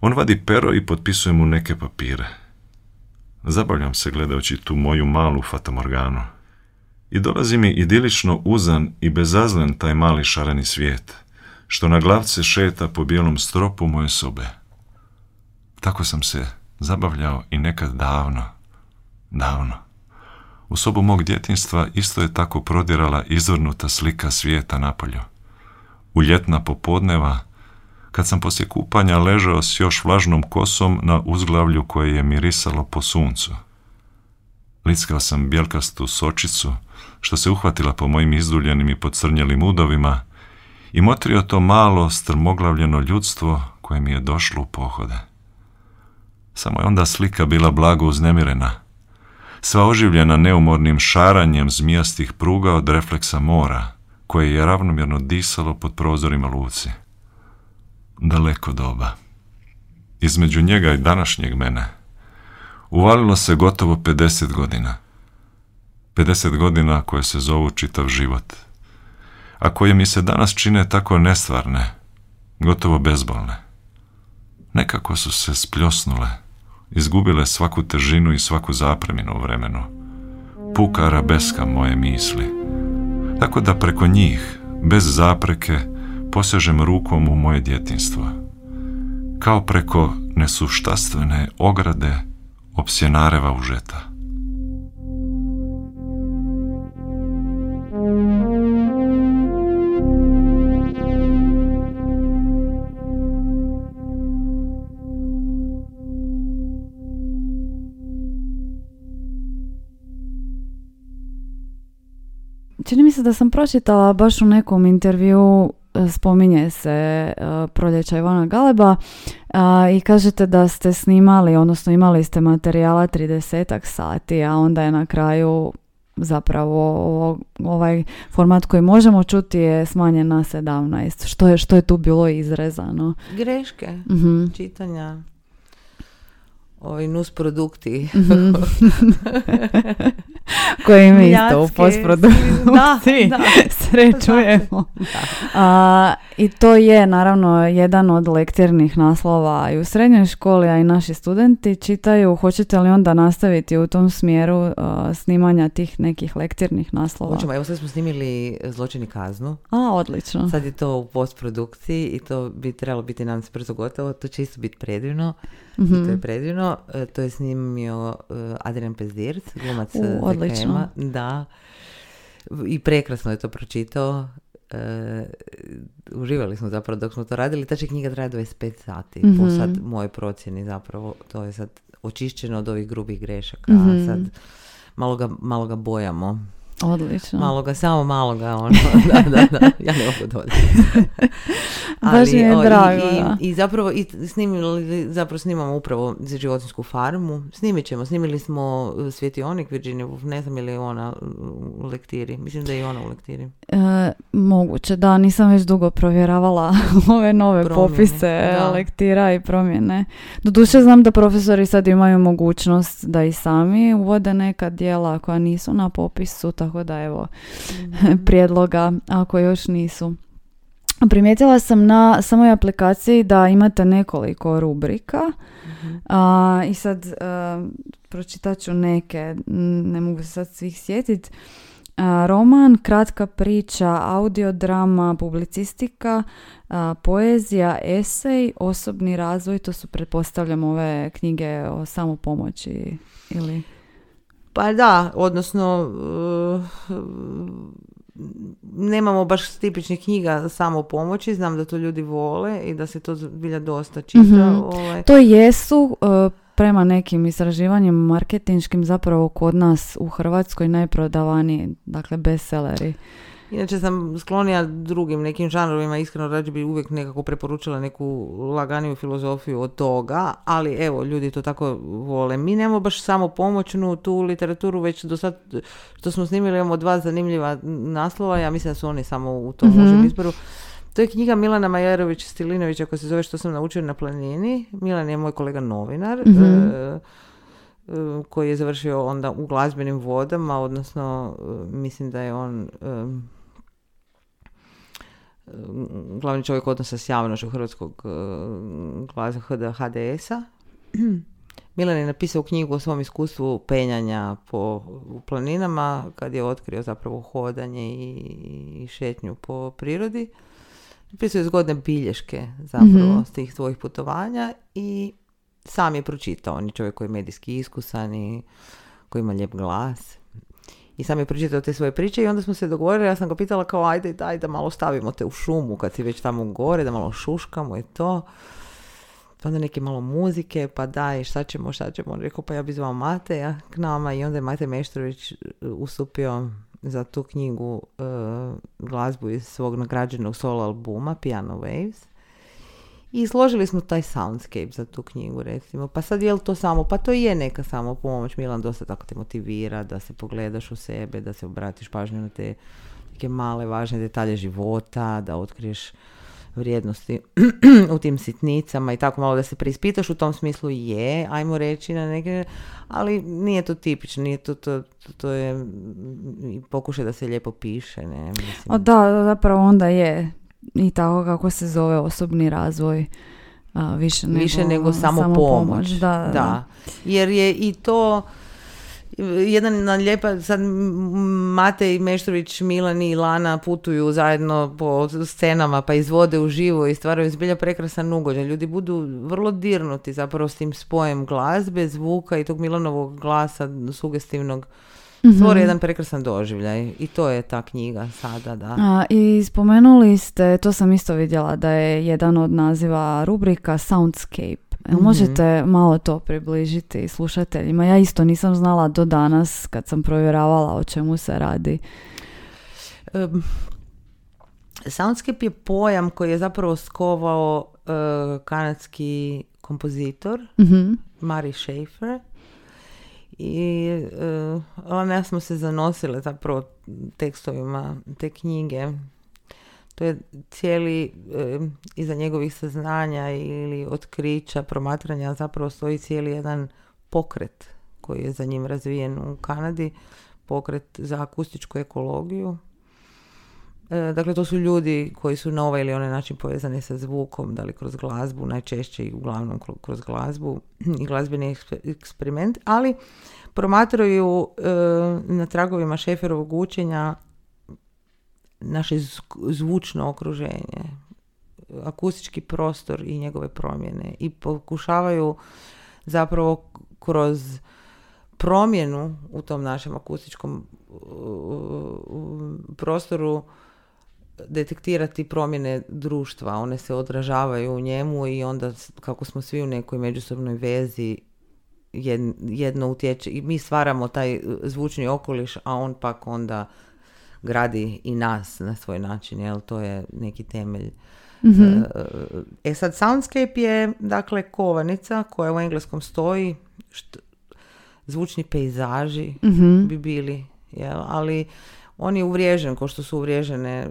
On vadi pero i potpisuje mu neke papire. Zabavljam se gledajući tu moju malu fatamorganu. I dolazi mi idilično uzan i bezazlen taj mali šareni svijet, što na glavce šeta po bijelom stropu moje sobe. Tako sam se zabavljao i nekad davno, davno. U sobu mog djetinstva isto je tako prodirala izvrnuta slika svijeta napolju. U ljetna popodneva, kad sam poslije kupanja ležao s još vlažnom kosom na uzglavlju koje je mirisalo po suncu. Lickao sam bjelkastu sočicu, što se uhvatila po mojim izduljenim i podcrnjelim udovima i motrio to malo, strmoglavljeno ljudstvo koje mi je došlo u pohode. Samo je onda slika bila blago uznemirena, sva oživljena neumornim šaranjem zmijastih pruga od refleksa mora, koje je ravnomjerno disalo pod prozorima luci. Daleko doba. Između njega i današnjeg mene uvalilo se gotovo 50 godina. 50 godina koje se zovu čitav život, a koje mi se danas čine tako nestvarne, gotovo bezbolne. Nekako su se spljosnule, izgubile svaku težinu i svaku zapreminu u vremenu. Puka arabeska moje misli. Tako da preko njih, bez zapreke, posežem rukom u moje djetinstvo. Kao preko nesuštastvene ograde opsjenareva užeta. Čini mi se da sam pročitala baš u nekom intervju e, spominje se e, proljeća Ivana Galeba i kažete da ste snimali, odnosno imali ste materijala 30 sati, a onda je na kraju zapravo ovaj format koji možemo čuti je smanjen na 17. Što je, što je tu bilo izrezano? Greške, mhm. čitanja, ovi nus produkti. Mm-hmm. Koje mi isto u postprodukciji da, da. srećujemo. A, I to je naravno jedan od lektirnih naslova i u srednjoj školi, a i naši studenti čitaju. Hoćete li onda nastaviti u tom smjeru snimanja tih nekih lektirnih naslova? Hoćemo, evo sad smo snimili Zločini kaznu. A, odlično. Sad je to u postprodukciji i to bi trebalo biti nam se brzo gotovo. To će isto biti predivno. Mm-hmm. I to je mhm. predivno. E, to je snimio uh, Adrian Pezdirc, glumac U, odlično. Da. I prekrasno je to pročitao. E, uživali smo zapravo dok smo to radili. Ta će knjiga traje 25 sati. Mm-hmm. Po mhm. sad moje procjeni zapravo. To je sad očišćeno od ovih grubih grešaka. Mm-hmm. Sad malo ga, malo ga bojamo. Odlično. Malo ga, samo malo ga, ono, da, da, da, ja ne mogu dodati. Baš mi je drago, i, i, zapravo, i snimili, zapravo snimamo upravo za životinsku farmu. Snimit ćemo, snimili smo uh, Svjetionik Virginia Woolf, ne znam ili je ona u lektiri. Mislim da je i ona u lektiri. E, moguće, da, nisam već dugo provjeravala ove nove promjene, popise da. lektira i promjene. Doduše znam da profesori sad imaju mogućnost da i sami uvode neka dijela koja nisu na popisu, tako tako da evo prijedloga ako još nisu. Primijetila sam na samoj aplikaciji da imate nekoliko rubrika a, i sad pročitat ću neke, ne mogu se sad svih sjetiti. Roman, kratka priča, audiodrama, publicistika, poezija, esej, osobni razvoj, to su pretpostavljam ove knjige o samopomoći ili... Pa da, odnosno uh, nemamo baš tipičnih knjiga samo pomoći, znam da to ljudi vole i da se to bilja dosta čita. mm Ovaj. To jesu uh, prema nekim istraživanjima marketinškim zapravo kod nas u Hrvatskoj najprodavaniji, dakle bestselleri. Inače sam sklonija drugim nekim žanrovima, iskreno rađe bi uvijek nekako preporučila neku laganiju filozofiju od toga, ali evo, ljudi to tako vole. Mi nemamo baš samo pomoćnu tu literaturu, već do sad što smo snimili imamo dva zanimljiva naslova, ja mislim da su oni samo u tom mm izboru. To je knjiga Milana Majerović Stilinovića koja se zove Što sam naučio na planini. Milan je moj kolega novinar. E, e, koji je završio onda u glazbenim vodama, odnosno e, mislim da je on glavni čovjek odnosa s javnošću Hrvatskog glasa HDS-a. Milan je napisao knjigu o svom iskustvu penjanja po planinama kad je otkrio zapravo hodanje i šetnju po prirodi. Pisao je zgodne bilješke zapravo mm s tih tvojih putovanja i sam je pročitao. On je čovjek koji je medijski iskusan i koji ima lijep glas. I sam je pročitao te svoje priče i onda smo se dogovorili, ja sam ga pitala kao ajde, daj da malo stavimo te u šumu kad si već tamo gore, da malo šuškamo i to. Pa onda neke malo muzike, pa daj, šta ćemo, šta ćemo. On rekao, pa ja bi zvao Mateja k nama i onda je Mate Meštrović ustupio za tu knjigu uh, glazbu iz svog nagrađenog solo albuma Piano Waves. I složili smo taj soundscape za tu knjigu, recimo. Pa sad je li to samo? Pa to je neka samo pomoć. Milan dosta tako te motivira da se pogledaš u sebe, da se obratiš pažnju na te neke male važne detalje života, da otkriješ vrijednosti u tim sitnicama i tako malo da se preispitaš u tom smislu je, ajmo reći na neke, ali nije to tipično, nije to, to, to je pokušaj da se lijepo piše. Ne, mislim. O da, zapravo onda je i tako kako se zove osobni razvoj. A, više, više nego, samo, samo pomoć. Da, da. da. Jer je i to jedan na lijepa, sad Matej Meštrović, Milan i Lana putuju zajedno po scenama pa izvode u živo i stvaraju zbilja prekrasan ugođaj. Ljudi budu vrlo dirnuti zapravo s tim spojem glazbe, zvuka i tog Milanovog glasa sugestivnog mm stvore jedan prekrasan doživljaj i to je ta knjiga sada, da. A, I spomenuli ste, to sam isto vidjela da je jedan od naziva rubrika Soundscape. Mm-hmm. Možete malo to približiti slušateljima? Ja isto nisam znala do danas kad sam provjeravala o čemu se radi. Um, soundscape je pojam koji je zapravo skovao uh, kanadski kompozitor mm-hmm. Mari Schaefer i uh, ona smo se zanosile zapravo tekstovima te knjige to je cijeli, iza njegovih saznanja ili otkrića, promatranja, zapravo stoji cijeli jedan pokret koji je za njim razvijen u Kanadi, pokret za akustičku ekologiju. E, dakle, to su ljudi koji su na ovaj ili onaj način povezani sa zvukom, da li kroz glazbu, najčešće i uglavnom kroz glazbu i glazbeni eksperiment, ali promatraju e, na tragovima šeferovog učenja naše zvučno okruženje, akustički prostor i njegove promjene i pokušavaju zapravo kroz promjenu u tom našem akustičkom prostoru detektirati promjene društva. One se odražavaju u njemu i onda kako smo svi u nekoj međusobnoj vezi jedno utječe i mi stvaramo taj zvučni okoliš, a on pak onda gradi i nas na svoj način, jel to je neki temelj. mm E sad, soundscape je dakle kovanica koja u engleskom stoji, što, zvučni pejzaži mm bi bili, jel? ali on je uvriježen ko što su uvriježene,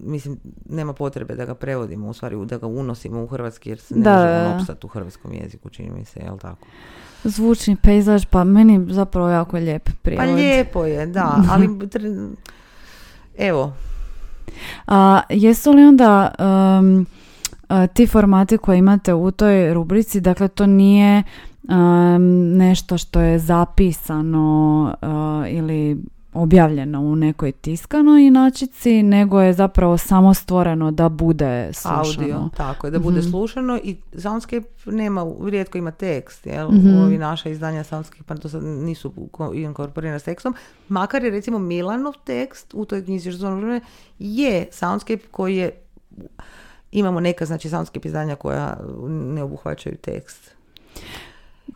mislim, nema potrebe da ga prevodimo, u stvari da ga unosimo u hrvatski jer se ne Da, može da, on opstati u hrvatskom jeziku, čini mi se, jel tako? Zvučni pejzaž, pa meni zapravo jako lijep Pa prijevod. lijepo je, da, ali evo, A jesu li onda um, ti formati koje imate u toj rubrici, dakle to nije um, nešto što je zapisano uh, ili objavljeno u nekoj tiskanoj inačici, nego je zapravo samo stvoreno da bude slušano. audio, tako je, da bude Mhm. slušano i Soundscape nema, rijetko ima tekst, jel? Mhm. Ovi naša izdanja Soundscape pa to sad nisu ko- inkorporirana s tekstom, makar je recimo Milanov tekst u toj knjizi što ono- je Soundscape koji je imamo neka znači Soundscape izdanja koja ne obuhvaćaju tekst.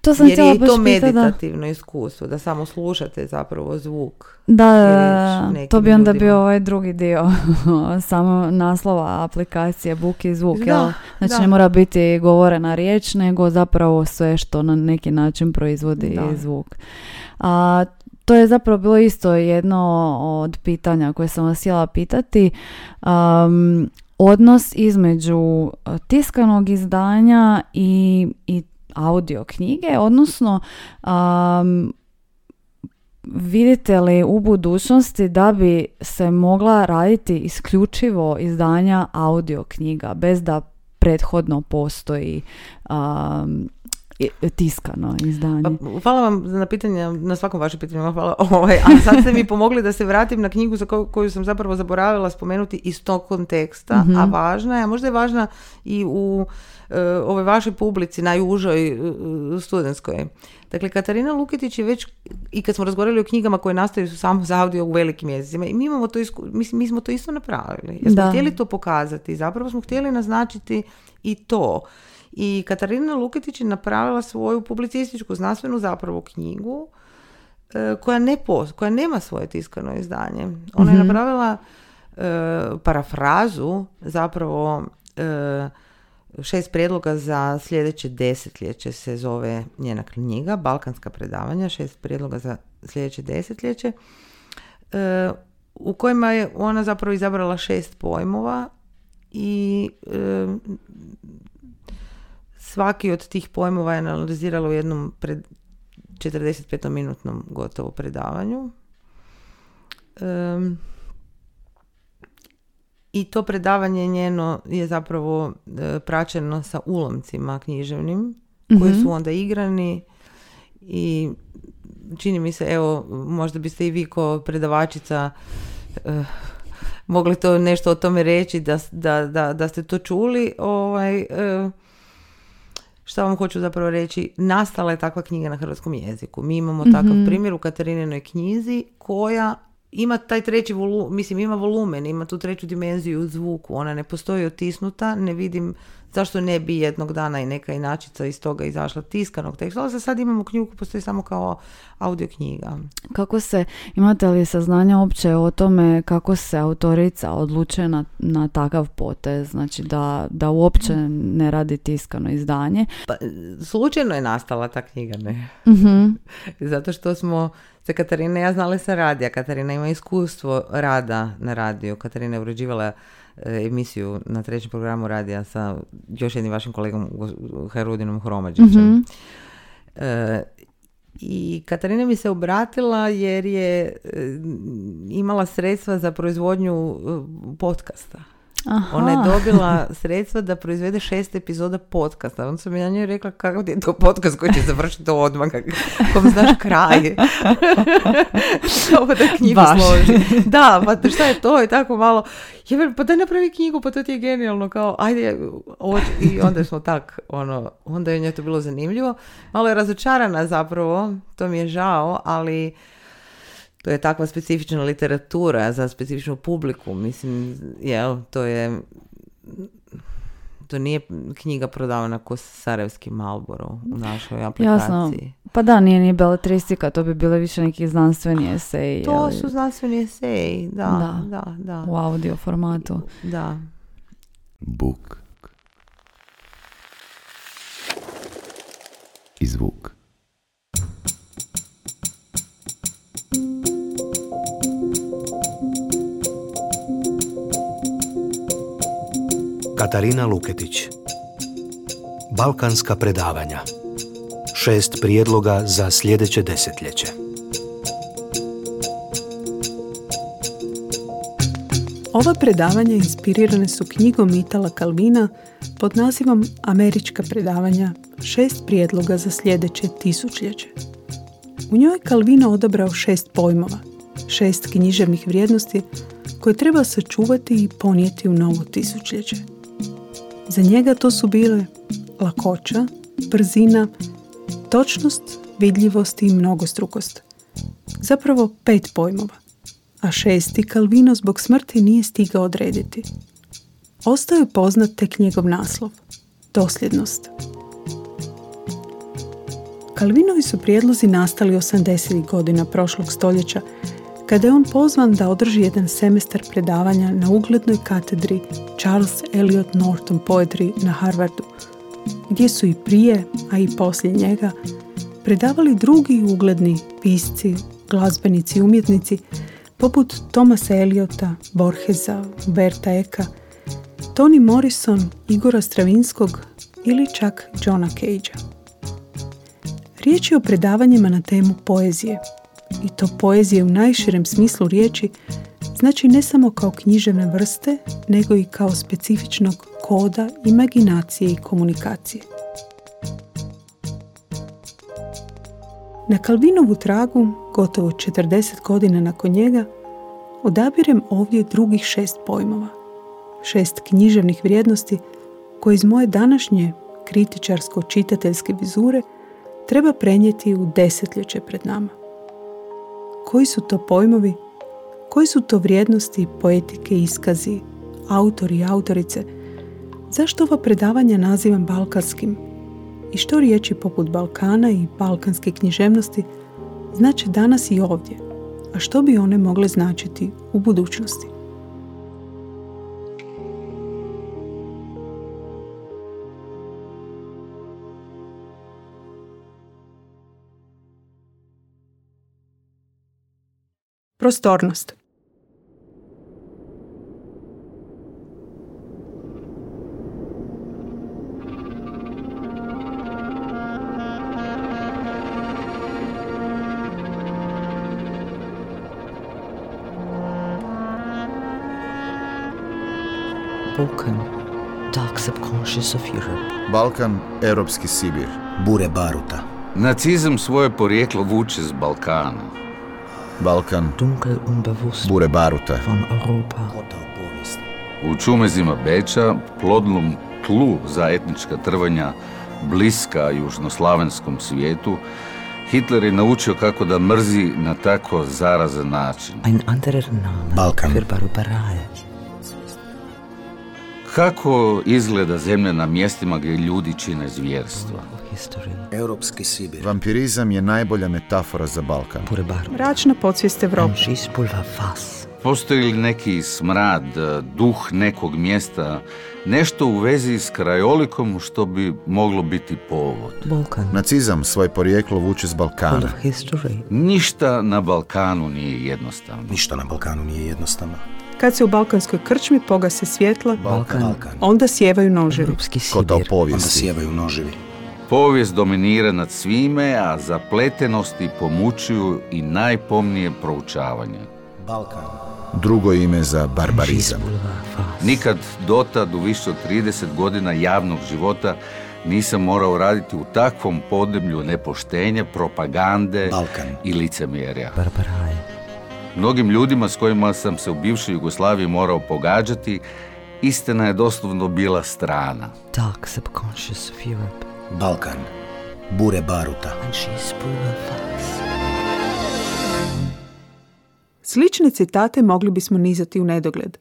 To sam Jer je i to pitat da- meditativno iskustvo, da samo slušate zapravo zvuk. Da, to bi onda ljudima. bio ovaj drugi dio samo naslova aplikacije Buk i zvuk. Da, jel? Znači da. ne mora biti govorena riječ, nego zapravo sve što na neki način proizvodi Da. zvuk. A, to je zapravo bilo isto jedno od pitanja koje sam vas htjela pitati. Um, odnos između tiskanog izdanja i, i audio knjige, odnosno um, vidite li u budućnosti da bi se mogla raditi isključivo izdanja audio knjiga bez da prethodno postoji um, tiskano izdanje? Pa, hvala vam na pitanje, na svakom vašem pitanju, hvala. Ovaj, a sad ste mi pomogli da se vratim na knjigu za koju, koju sam zapravo zaboravila spomenuti iz tog konteksta, Mhm. a važna je, a možda je važna i u ovoj vašoj publici, najužoj e, studentskoj. Dakle, Katarina Luketić je već, i kad smo razgovarali o knjigama koje nastaju samo za audio u velikim jezicima, i mi, imamo to isku, mislim, mi smo to isto napravili. Jer smo Da. htjeli to pokazati, zapravo smo htjeli naznačiti i to. I Katarina Luketić je napravila svoju publicističku znanstvenu zapravo knjigu koja, ne pos- koja nema svoje tiskano izdanje. Ona je Mhm. napravila e, parafrazu zapravo e, šest prijedloga za sljedeće desetljeće se zove njena knjiga, Balkanska predavanja, šest prijedloga za sljedeće desetljeće, e, u kojima je ona zapravo izabrala šest pojmova i e, svaki od tih pojmova je analizirala u jednom pred 45-minutnom gotovo predavanju. Em, I to predavanje njeno je zapravo e, praćeno sa ulomcima književnim koji Mhm. su onda igrani i čini mi se, evo, možda biste i vi kao predavačica eh, mogli to nešto o tome reći da, da, da, da ste to čuli. Ovaj, eh, šta vam hoću zapravo reći? Nastala je takva knjiga na hrvatskom jeziku. Mi imamo takav Mhm. primjer u Katarinenoj knjizi koja ima taj treći volu, mislim ima volumen, ima tu treću dimenziju u zvuku. Ona ne postoji otisnuta, ne vidim zašto ne bi jednog dana i neka inačica iz toga izašla tiskanog teksta. Ali za sad imamo knjigu postoji samo kao audio knjiga. Kako se, imate li saznanja uopće o tome kako se autorica odlučuje na, na takav potez, znači da, da uopće ne radi tiskano izdanje? Pa, slučajno je nastala ta knjiga, ne? Mhm. Zato što smo se Katarina i ja znali sa radija. Katarina ima iskustvo rada na radiju. Katarina je uređivala emisiju na trećem programu radija sa još jednim vašim kolegom Harudinom Hromađićem. Mhm. E, I Katarina mi se obratila jer je e, imala sredstva za proizvodnju e, podcasta. Aha. Ona je dobila sredstva da proizvede šest epizoda podcasta. Onda sam ja njoj rekla ti je to podcast koji će završiti odmah, kom znaš kraj. Ovo da knjigu Baš. složi. Da, pa šta je to i tako malo. Je, velim, pa daj napravi knjigu, pa to ti je genijalno. Kao, ajde, će- i onda smo tak, ono, onda je njoj to bilo zanimljivo. Malo je razočarana zapravo, to mi je žao, ali to je takva specifična literatura za specifičnu publiku. Mislim, jel, to je to nije knjiga prodavana ko Sarajevski Malboro u našoj aplikaciji. Jasno. Pa da, nije ni beletristika, to bi bile više neki znanstveni eseji. To ali su znanstveni eseji, da, Da. da, da. U audio formatu. Da. Buk i zvuk. Katarina Luketić Balkanska predavanja Šest prijedloga za sljedeće desetljeće Ova predavanja inspirirane su knjigom Itala Kalvina pod nazivom Američka predavanja šest prijedloga za sljedeće tisućljeće. U njoj je Kalvino odabrao šest pojmova, šest književnih vrijednosti koje treba sačuvati i ponijeti u novo tisućljeće. Za njega to su bile lakoća, brzina, točnost, vidljivost i mnogostrukost. Zapravo pet pojmova, a šesti Kalvino zbog smrti nije stigao odrediti. Ostao je poznat tek njegov naslov, dosljednost. Kalvinovi su prijedlozi nastali 80. godina prošlog stoljeća, kada je on pozvan da održi jedan semestar predavanja na uglednoj katedri Charles Eliot Norton Poetry na Harvardu, gdje su i prije, a i poslije njega, predavali drugi ugledni pisci, glazbenici i umjetnici, poput Thomasa Eliota, Borgesa, Berta Eka, Toni Morrison, Igora Stravinskog ili čak Johna Cagea. Riječ je o predavanjima na temu poezije. I to poezije u najširem smislu riječi znači ne samo kao književne vrste, nego i kao specifičnog koda, imaginacije i komunikacije. Na Kalvinovu tragu, gotovo 40 godina nakon njega, odabirem ovdje drugih šest pojmova. Šest književnih vrijednosti koje iz moje današnje kritičarsko-čitateljske vizure – treba prenijeti u desetljeće pred nama. Koji su to pojmovi, koji su to vrijednosti, poetike, iskazi, autori i autorice, zašto ova predavanja nazivam balkanskim i što riječi poput Balkana i balkanske književnosti znači danas i ovdje, a što bi one mogle značiti u budućnosti. Prostornost. Balkan, dark subconscious of Europe. Balkan, europski Sibir. Bure baruta. Nacizam svoje porijeklo vuče s Balkana. Balkan, Dunkel unbewusst Bure Baruta. von Europa. U čumezima Beča, plodnom tlu za etnička trvanja, bliska južnoslavenskom svijetu, Hitler je naučio kako da mrzi na tako zarazan način. Ein anderer Name Balkan. für. Kako izgleda zemlja na mjestima gdje ljudi čine zvjerstva? History. Europski Sibir. Vampirizam je najbolja metafora za Balkan. Pure Baruta. Mračna podsvijest Evrope. Fass. Postoji li neki smrad, duh nekog mjesta, nešto u vezi s krajolikom što bi moglo biti povod? Balkan. Nacizam svoje porijeklo vuče s Balkana. Ništa na Balkanu nije jednostavno. Ništa na Balkanu nije jednostavno. Kad se u balkanskoj krčmi pogase svjetla, Balkan. Balkan. onda sjevaju noževi. Europski Kod Sibir. Onda povijesti. sjevaju noživi. Povijest dominira nad svime, a zapletenosti pomučuju i najpomnije proučavanje. Balkan. Drugo ime za barbarizam. Nikad dotad u više od 30 godina javnog života nisam morao raditi u takvom podneblju nepoštenja, propagande Balkan. i licemjerja. Mnogim ljudima s kojima sam se u bivšoj Jugoslaviji morao pogađati, istina je doslovno bila strana. Dark subconscious of Europe. Balkan. Bure baruta. Slične citate mogli bismo nizati u nedogled.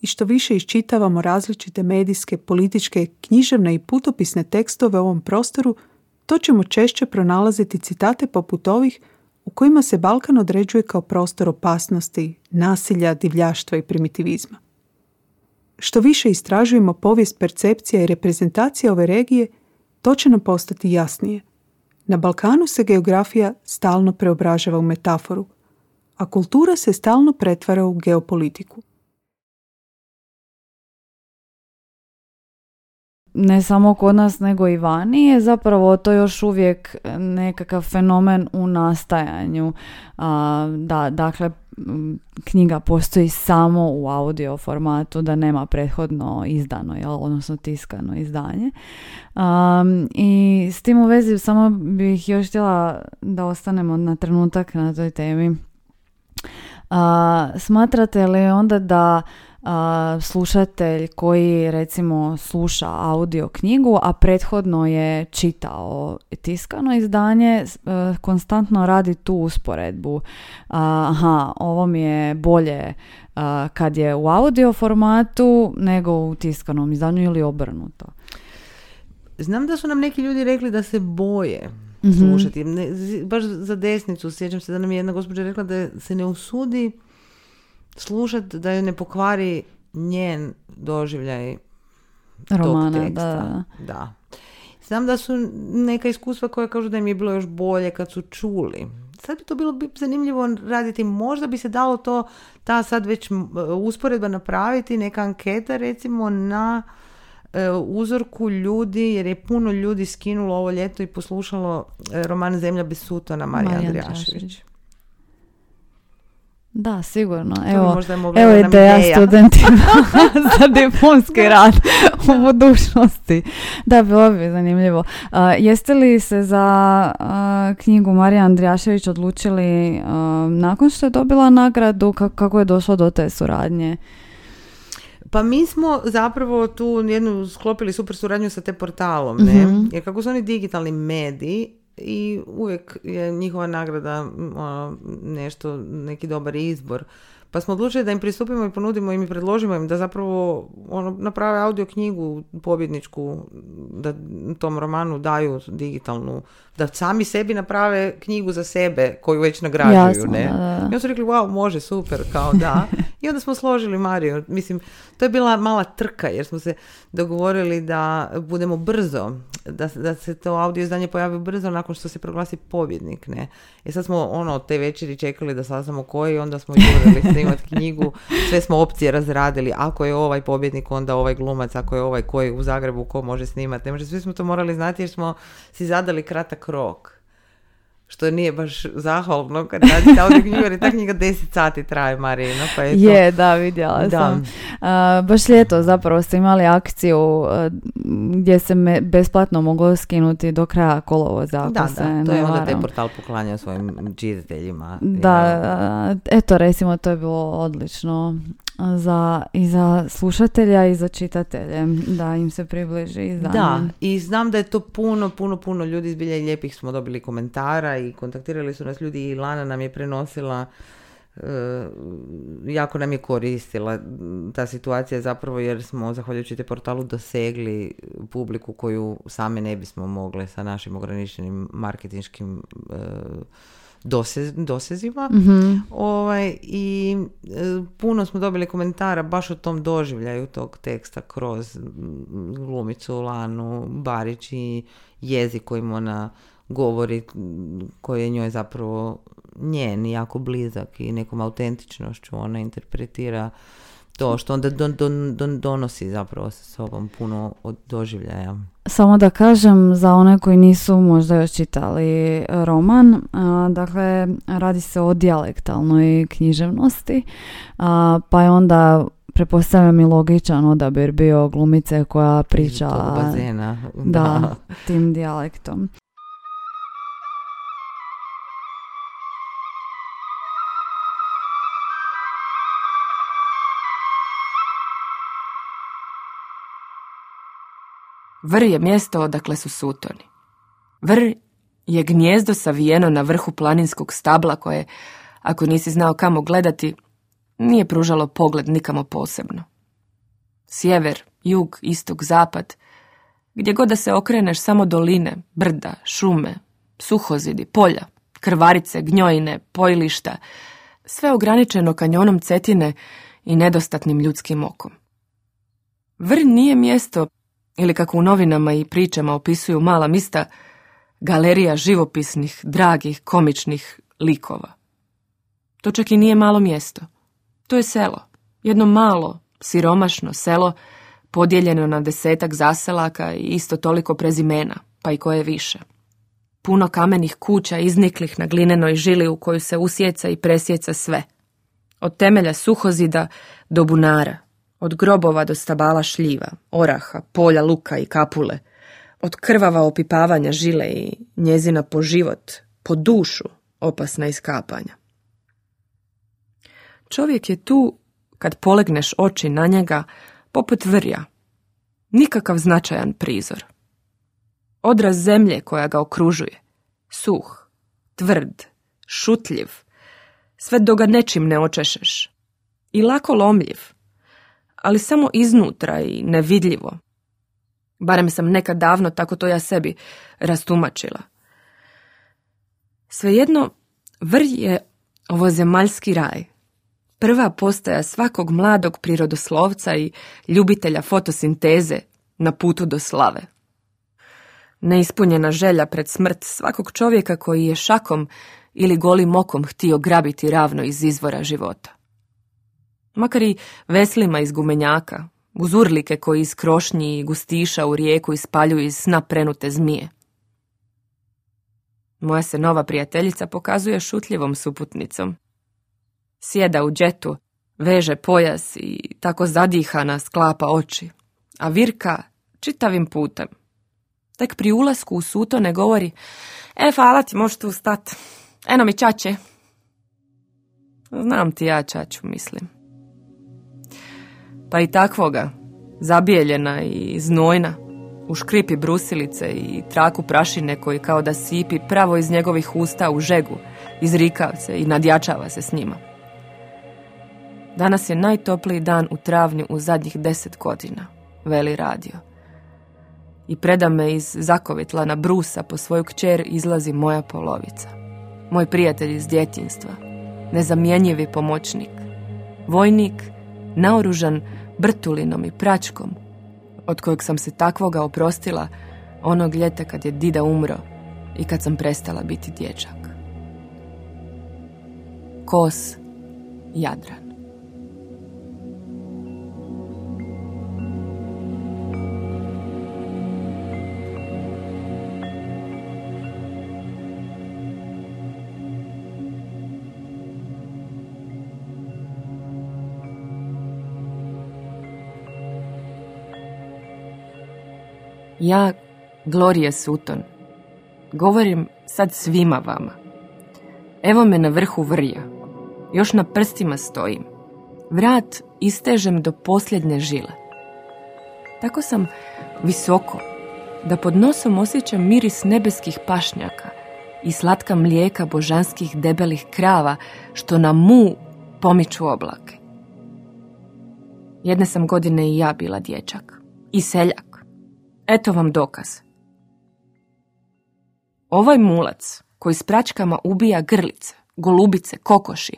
I što više iščitavamo različite medijske, političke, književne i putopisne tekstove u ovom prostoru, to ćemo češće pronalaziti citate poput ovih u kojima se Balkan određuje kao prostor opasnosti, nasilja, divljaštva i primitivizma. Što više istražujemo povijest percepcija i reprezentacija ove regije, to će nam postati jasnije. Na Balkanu se geografija stalno preobražava u metaforu, a kultura se stalno pretvara u geopolitiku. ne samo kod nas nego i vani je zapravo to još uvijek nekakav fenomen u nastajanju. da, dakle, knjiga postoji samo u audio formatu, da nema prethodno izdano, jel? odnosno tiskano izdanje. Um, I s tim u vezi samo bih još htjela da ostanemo na trenutak na toj temi. Uh, smatrate li onda da slušatelj koji recimo sluša audio knjigu, a prethodno je čitao tiskano izdanje, e, konstantno radi tu usporedbu. Aha, ovo mi je bolje kad je u audio formatu nego u tiskanom izdanju ili obrnuto. Znam da su nam neki ljudi rekli da se boje mm slušati. Ne, baš za desnicu sjećam se da nam je jedna gospođa rekla da se ne usudi slušati da ju ne pokvari njen doživljaj Romana, tog teksta. Da. da. Znam da su neka iskustva koja kažu da im je bilo još bolje kad su čuli. Sad bi to bilo zanimljivo raditi. Možda bi se dalo to, ta sad već usporedba napraviti, neka anketa recimo na e, uzorku ljudi, jer je puno ljudi skinulo ovo ljeto i poslušalo e, roman Zemlja bez sutona Marija Andrijašević. Da, sigurno. Evo, evo ideja studentima za diplomski rad u budućnosti. Da, bilo bi zanimljivo. jeste li se za knjigu Marija Andrijašević odlučili nakon što je dobila nagradu, kako je došlo do te suradnje? Pa mi smo zapravo tu jednu sklopili super suradnju sa te portalom, ne? Mhm. Jer kako su oni digitalni mediji, i uvijek je njihova nagrada ono, nešto, neki dobar izbor. Pa smo odlučili da im pristupimo i ponudimo im i predložimo im da zapravo ono, naprave audio knjigu pobjedničku, da tom romanu daju digitalnu, da sami sebi naprave knjigu za sebe koju već nagrađuju. ne? I onda su rekli, wow, može, super, kao da. I onda smo složili Mariju. Mislim, to je bila mala trka jer smo se dogovorili da budemo brzo, da, da se to audio izdanje pojavi brzo nakon što se proglasi pobjednik. Ne? I sad smo ono te večeri čekali da saznamo koji, onda smo jurili snimati knjigu, sve smo opcije razradili, ako je ovaj pobjednik, onda ovaj glumac, ako je ovaj koji u Zagrebu, ko može snimati, ne može, svi smo to morali znati jer smo si zadali kratak rok što nije baš zahvalno kad radite audio knjigu, jer je ta knjiga 10 sati traje, Marina. Pa je, to... je, da, vidjela da. sam. baš ljeto zapravo ste imali akciju gdje se me besplatno moglo skinuti do kraja kolovoza. Da, da, to je onda taj portal poklanja svojim čitateljima. Da, eto recimo to je bilo odlično za, i za slušatelja i za čitatelje, da im se približi izdanje. Da, i znam da je to puno, puno, puno ljudi izbilja i lijepih smo dobili komentara i kontaktirali su nas ljudi i Lana nam je prenosila e, jako nam je koristila ta situacija zapravo jer smo zahvaljujući te portalu dosegli publiku koju same ne bismo mogle sa našim ograničenim marketinškim e, dose, dosezima. mm Ovaj, I e, puno smo dobili komentara baš o tom doživljaju tog teksta kroz glumicu Lanu Barić i jezik kojim ona govori, koji je njoj zapravo njen jako blizak i nekom autentičnošću ona interpretira to što onda don, don, don, donosi zapravo sa sobom puno od doživljaja. Samo da kažem za one koji nisu možda još čitali roman, dakle radi se o dijalektalnoj književnosti, pa je onda prepostavljam i logičan odabir bio glumice koja priča. Da, tim dijalektom. Vr je mjesto odakle su sutoni. Vr je gnjezdo savijeno na vrhu planinskog stabla koje, ako nisi znao kamo gledati, nije pružalo pogled nikamo posebno. Sjever, jug, istok, zapad, gdje god da se okreneš samo doline, brda, šume, suhozidi, polja, krvarice, gnjojine, pojilišta, sve ograničeno kanjonom cetine i nedostatnim ljudskim okom. Vr nije mjesto ili kako u novinama i pričama opisuju mala mista, galerija živopisnih, dragih, komičnih likova. To čak i nije malo mjesto. To je selo. Jedno malo, siromašno selo, podijeljeno na desetak zaselaka i isto toliko prezimena, pa i koje više. Puno kamenih kuća izniklih na glinenoj žili u koju se usjeca i presjeca sve. Od temelja suhozida do bunara, od grobova do stabala šljiva, oraha, polja luka i kapule, od krvava opipavanja žile i njezina po život, po dušu opasna iskapanja. Čovjek je tu, kad polegneš oči na njega, poput vrja. Nikakav značajan prizor. Odraz zemlje koja ga okružuje. Suh, tvrd, šutljiv, sve do ga nečim ne očešeš. I lako lomljiv, ali samo iznutra i nevidljivo. Barem sam nekad davno tako to ja sebi rastumačila. Svejedno, vrj je ovozemaljski raj. Prva postaja svakog mladog prirodoslovca i ljubitelja fotosinteze na putu do slave. Neispunjena želja pred smrt svakog čovjeka koji je šakom ili golim okom htio grabiti ravno iz izvora života. Makar i veslima iz gumenjaka, uz urlike koji iz krošnji i gustiša u rijeku ispaljuju iz sna prenute zmije. Moja se nova prijateljica pokazuje šutljivom suputnicom. Sjeda u džetu, veže pojas i tako zadihana sklapa oči, a Virka čitavim putem. Tek pri ulasku u suto ne govori E, hvala ti, možeš tu stat. Eno mi čače. Znam ti ja čaču, mislim. Pa i takvoga, zabijeljena i znojna, u škripi brusilice i traku prašine koji kao da sipi pravo iz njegovih usta u žegu, izrikav se i nadjačava se s njima. Danas je najtopliji dan u travnju u zadnjih deset godina, veli radio. I preda me iz zakovitla na brusa po svoju kćer izlazi moja polovica. Moj prijatelj iz djetinstva, nezamjenjivi pomoćnik, vojnik, naoružan brtulinom i pračkom, od kojeg sam se takvoga oprostila onog ljeta kad je dida umro i kad sam prestala biti dječak. Kos Jadran Ja, Gloria Sutton, govorim sad svima vama. Evo me na vrhu vrja. Još na prstima stojim. Vrat istežem do posljednje žile. Tako sam visoko, da pod nosom osjećam miris nebeskih pašnjaka i slatka mlijeka božanskih debelih krava što na mu pomiču oblake. Jedne sam godine i ja bila dječak. I seljak. Eto vam dokaz. Ovaj mulac koji s pračkama ubija grlice, golubice, kokoši,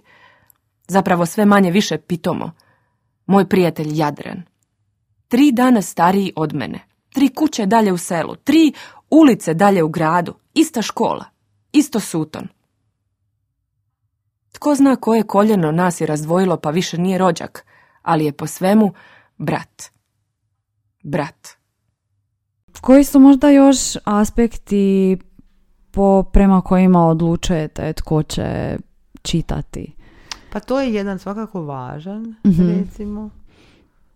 zapravo sve manje više pitomo, moj prijatelj Jadran. Tri dana stariji od mene, tri kuće dalje u selu, tri ulice dalje u gradu, ista škola, isto suton. Tko zna koje koljeno nas je razdvojilo pa više nije rođak, ali je po svemu brat. Brat. Koji su možda još aspekti po, prema kojima odlučujete tko će čitati? Pa to je jedan svakako važan, Mhm. recimo.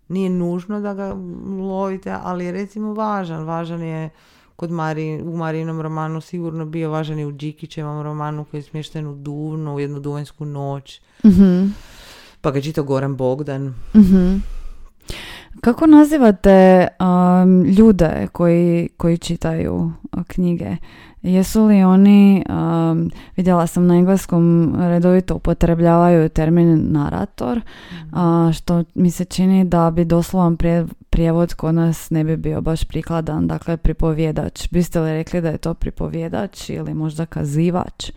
Nije nužno da ga lovite, ali je recimo važan. Važan je kod Mari, u Marinom romanu sigurno bio važan i u Đikićevom romanu koji je smješten u Duvnu, u jednu duvanjsku noć. Mhm. Pa ga čita Goran Bogdan. Mhm. Kako nazivate um, ljude koji, koji čitaju uh, knjige? Jesu li oni, um, vidjela sam na engleskom, redovito upotrebljavaju termin narator, a, što mi se čini da bi doslovan prije- prijevod kod nas ne bi bio baš prikladan, dakle pripovjedač. Biste li rekli da je to pripovjedač ili možda kazivač?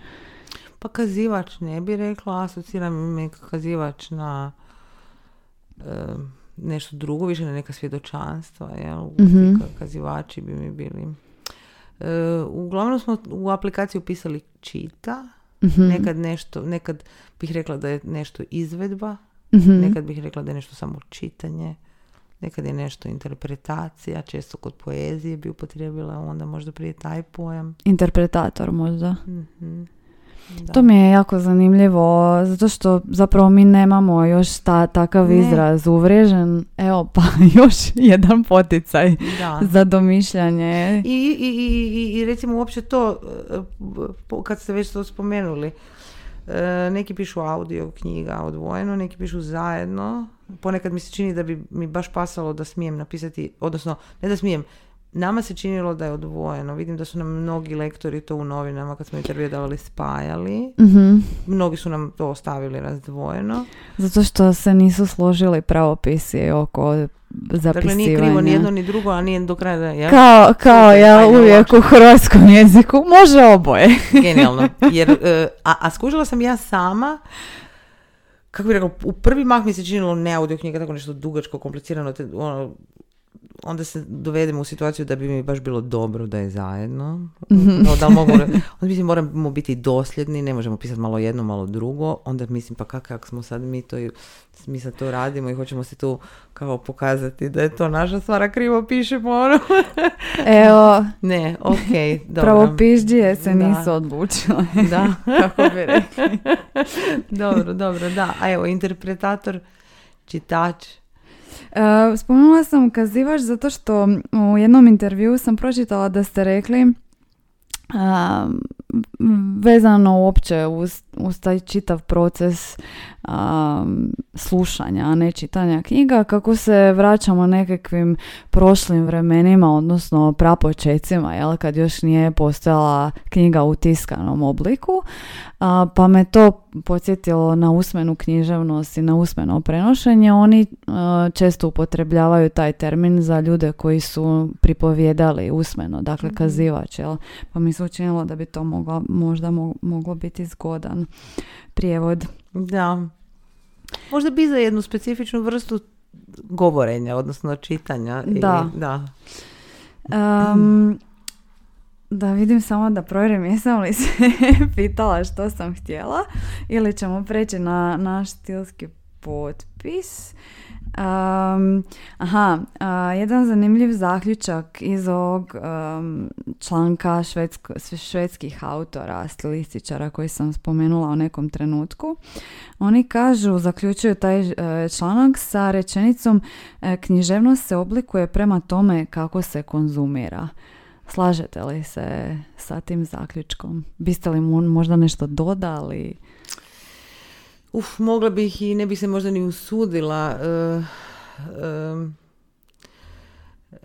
Pa kazivač ne bi rekla, asociram me kazivač na e, nešto drugo, više na neka svjedočanstva, jel? Mhm. Ka- Kazivači bi mi bili. E, uglavnom smo u aplikaciju pisali čita, Mhm. nekad nešto, nekad bih rekla da je nešto izvedba, Mhm. nekad bih rekla da je nešto samo čitanje, nekad je nešto interpretacija, često kod poezije bi upotrijebila onda možda prije taj pojam. Interpretator možda. Da. To mi je jako zanimljivo, zato što zapravo mi nemamo još ta, takav Ne. izraz uvriježen. Evo pa još jedan poticaj Da. za domišljanje. I, i, i, i- i recimo uopće to, e, kad ste već to spomenuli, e, neki pišu audio knjiga odvojeno, neki pišu zajedno. Ponekad mi se čini da bi mi baš pasalo da smijem napisati, odnosno ne da smijem, nama se činilo da je odvojeno. Vidim da su nam mnogi lektori to u novinama kad smo intervjue davali spajali. Mhm. Mnogi su nam to ostavili razdvojeno. Zato što se nisu složili pravopisi oko zapisivanja. Dakle, nije krivo ni jedno ni drugo, a nije do kraja da je. Kao, kao ja uvijek u hrvatskom jeziku. Može oboje. Genijalno. Jer, e, a, a skužila sam ja sama, kako bi rekao, u prvi mah mi se činilo ne audio knjiga, tako nešto dugačko, komplicirano, te, ono, onda se dovedemo u situaciju da bi mi baš bilo dobro da je zajedno. No, da li mogu, onda mislim moramo biti dosljedni, ne možemo pisati malo jedno, malo drugo. Onda mislim pa kako, kako smo sad mi to, mi sad to radimo i hoćemo se tu kao pokazati da je to naša stvar, a krivo pišemo ono. Evo, ne, ok, dobro. pravopižđije se Da. nisu odlučile. Da. Kako bi rekli. dobro, dobro, da. A evo, interpretator, čitač. E, spomenula sam kazivač zato što u jednom intervjuu sam pročitala da ste rekli a, vezano uopće uz, uz taj čitav proces a, slušanja, a ne čitanja knjiga, kako se vraćamo nekakvim prošlim vremenima, odnosno prapočecima, jel, kad još nije postojala knjiga u tiskanom obliku, a, pa me to podsjetilo na usmenu književnost i na usmeno prenošenje. Oni a, često upotrebljavaju taj termin za ljude koji su pripovjedali usmeno, dakle kazivač, jel? pa mi se učinilo da bi to moglo, možda mo- moglo biti zgodan prijevod. Da. Možda bi za jednu specifičnu vrstu govorenja, odnosno čitanja. i- Da. da. Um, da vidim samo da provjerim jesam li se pitala što sam htjela ili ćemo preći na naš stilski potpis. Um, aha, a, jedan zanimljiv zaključak iz ovog um, članka švedsko, švedskih autora, stilističara koji sam spomenula u nekom trenutku. Oni kažu, zaključuju taj e, članak sa rečenicom e, književnost se oblikuje prema tome kako se konzumira. Slažete li se sa tim zaključkom? Biste li mu možda nešto dodali? Uf, mogla bih i ne bih se možda ni usudila. e, em, e,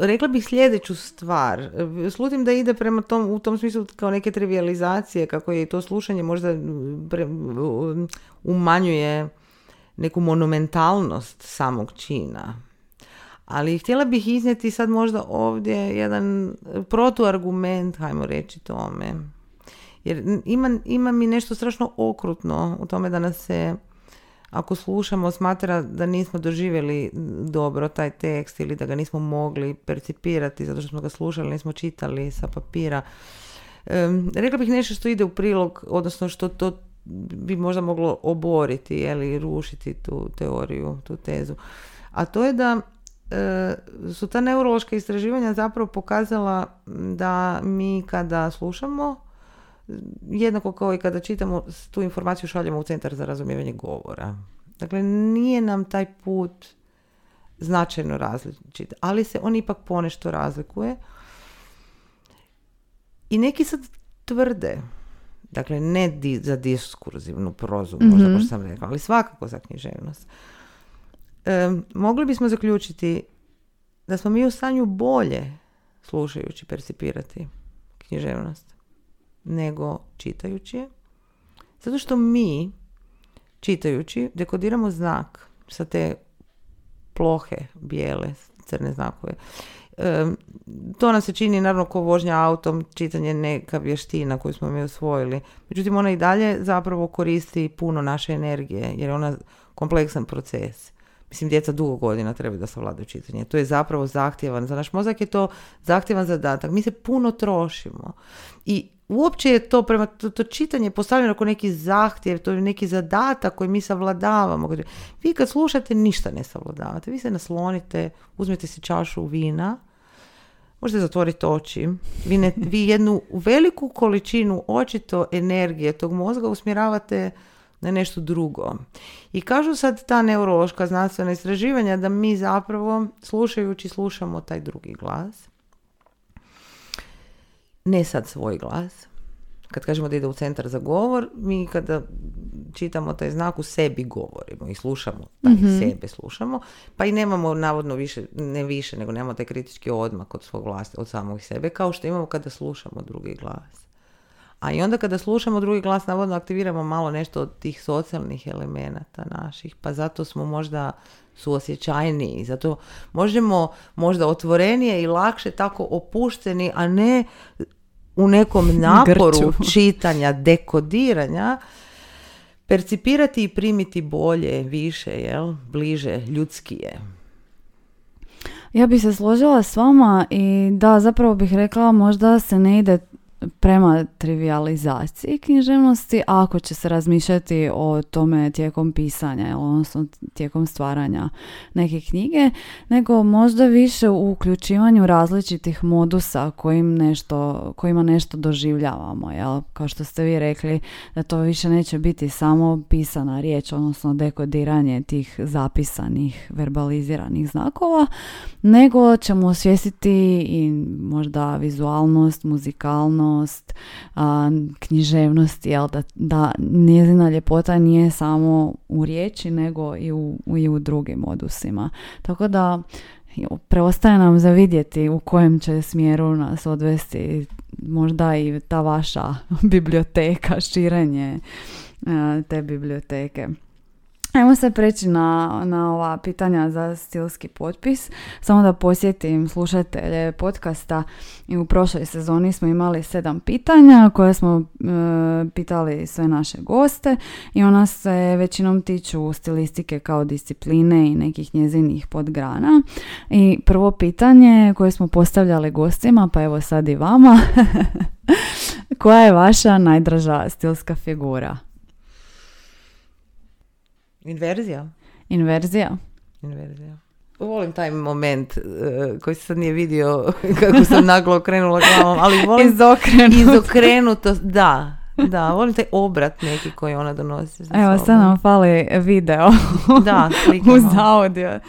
rekla bih sljedeću stvar. Slutim da ide prema tom, u tom smislu kao neke trivializacije, kako je to slušanje možda um, umanjuje neku monumentalnost samog čina. Ali htjela bih iznijeti sad možda ovdje jedan protuargument, hajmo reći tome. Jer ima, ima mi nešto strašno okrutno u tome da nas se, ako slušamo, smatra da nismo doživjeli dobro taj tekst ili da ga nismo mogli percipirati zato što smo ga slušali, nismo čitali sa papira. Em, rekla bih nešto što ide u prilog, odnosno što to bi možda moglo oboriti ili rušiti tu teoriju, tu tezu. A to je da e, su ta neurološka istraživanja zapravo pokazala da mi kada slušamo jednako kao i kada čitamo, tu informaciju šaljemo u centar za razumijevanje govora. Dakle, nije nam taj put značajno različit, ali se on ipak ponešto razlikuje. I neki sad tvrde, dakle ne di- za diskurzivnu prozu, možda kao što sam rekla, ali svakako za književnost. Mogli bismo zaključiti da smo mi u stanju bolje slušajući percipirati književnost nego čitajući je. Zato što mi, čitajući, dekodiramo znak sa te plohe, bijele, crne znakove. Em, to nam se čini, naravno, ko vožnja autom, čitanje neka vještina koju smo mi osvojili. Međutim, ona i dalje zapravo koristi puno naše energije, jer je ona kompleksan proces. Mislim, djeca dugo godina trebaju da savladaju čitanje. To je zapravo zahtjevan, za naš mozak je to zahtjevan zadatak. Mi se puno trošimo. I uopće je to prema to, to čitanje postavljeno kao neki zahtjev, to je neki zadatak koji mi savladavamo. Vi kad slušate ništa ne savladavate, vi se naslonite, uzmete si čašu vina, možete zatvoriti oči. Vi, ne, vi jednu veliku količinu očito energije tog mozga usmjeravate na nešto drugo. I kažu sad ta neurološka znanstvena istraživanja da mi zapravo slušajući slušamo taj drugi glas. Ne sad svoj glas. Kad kažemo da ide u centar za govor, mi kada čitamo taj znak u sebi govorimo i slušamo, taj Mhm. sebe slušamo, pa i nemamo navodno više, ne više, nego nemamo taj kritički odmak od svog vlasti, od samog sebe, kao što imamo kada slušamo drugi glas. A i onda kada slušamo drugi glas, navodno aktiviramo malo nešto od tih socijalnih elemenata naših, pa zato smo možda suosjećajniji, zato možemo možda otvorenije i lakše tako opušteni, a ne u nekom naporu Grču. čitanja, dekodiranja, percipirati i primiti bolje, više, jel? bliže, ljudskije. Ja bih se složila s vama i da, zapravo bih rekla možda se ne ide prema trivializaciji književnosti ako će se razmišljati o tome tijekom pisanja, odnosno tijekom stvaranja neke knjige, nego možda više u uključivanju različitih modusa kojim nešto, kojima nešto doživljavamo. Jel? Kao što ste vi rekli, da to više neće biti samo pisana riječ, odnosno dekodiranje tih zapisanih, verbaliziranih znakova, nego ćemo osvijestiti i možda vizualnost, muzikalnost, a, književnost, jel, da, da njezina ljepota nije samo u riječi, nego i u, i u drugim modusima. Tako da preostaje nam za vidjeti u kojem će smjeru nas odvesti možda i ta vaša biblioteka, širenje te biblioteke. Ajmo se preći na, na ova pitanja za stilski potpis. Samo da posjetim slušatelje podcasta i u prošloj sezoni smo imali sedam pitanja koje smo e, pitali sve naše goste i ona se većinom tiču stilistike kao discipline i nekih njezinih podgrana. I prvo pitanje koje smo postavljali gostima, pa evo sad i vama. Koja je vaša najdraža stilska figura? Inverzija? Inverzija? Inverzija. Volim taj moment uh, koji se sad nije vidio kako sam naglo okrenula glavom, ali volim Izokrenuto. izokrenuto, da, da, volim taj obrat neki koji ona donosi za Evo, sad nam fali video Da, uz audio.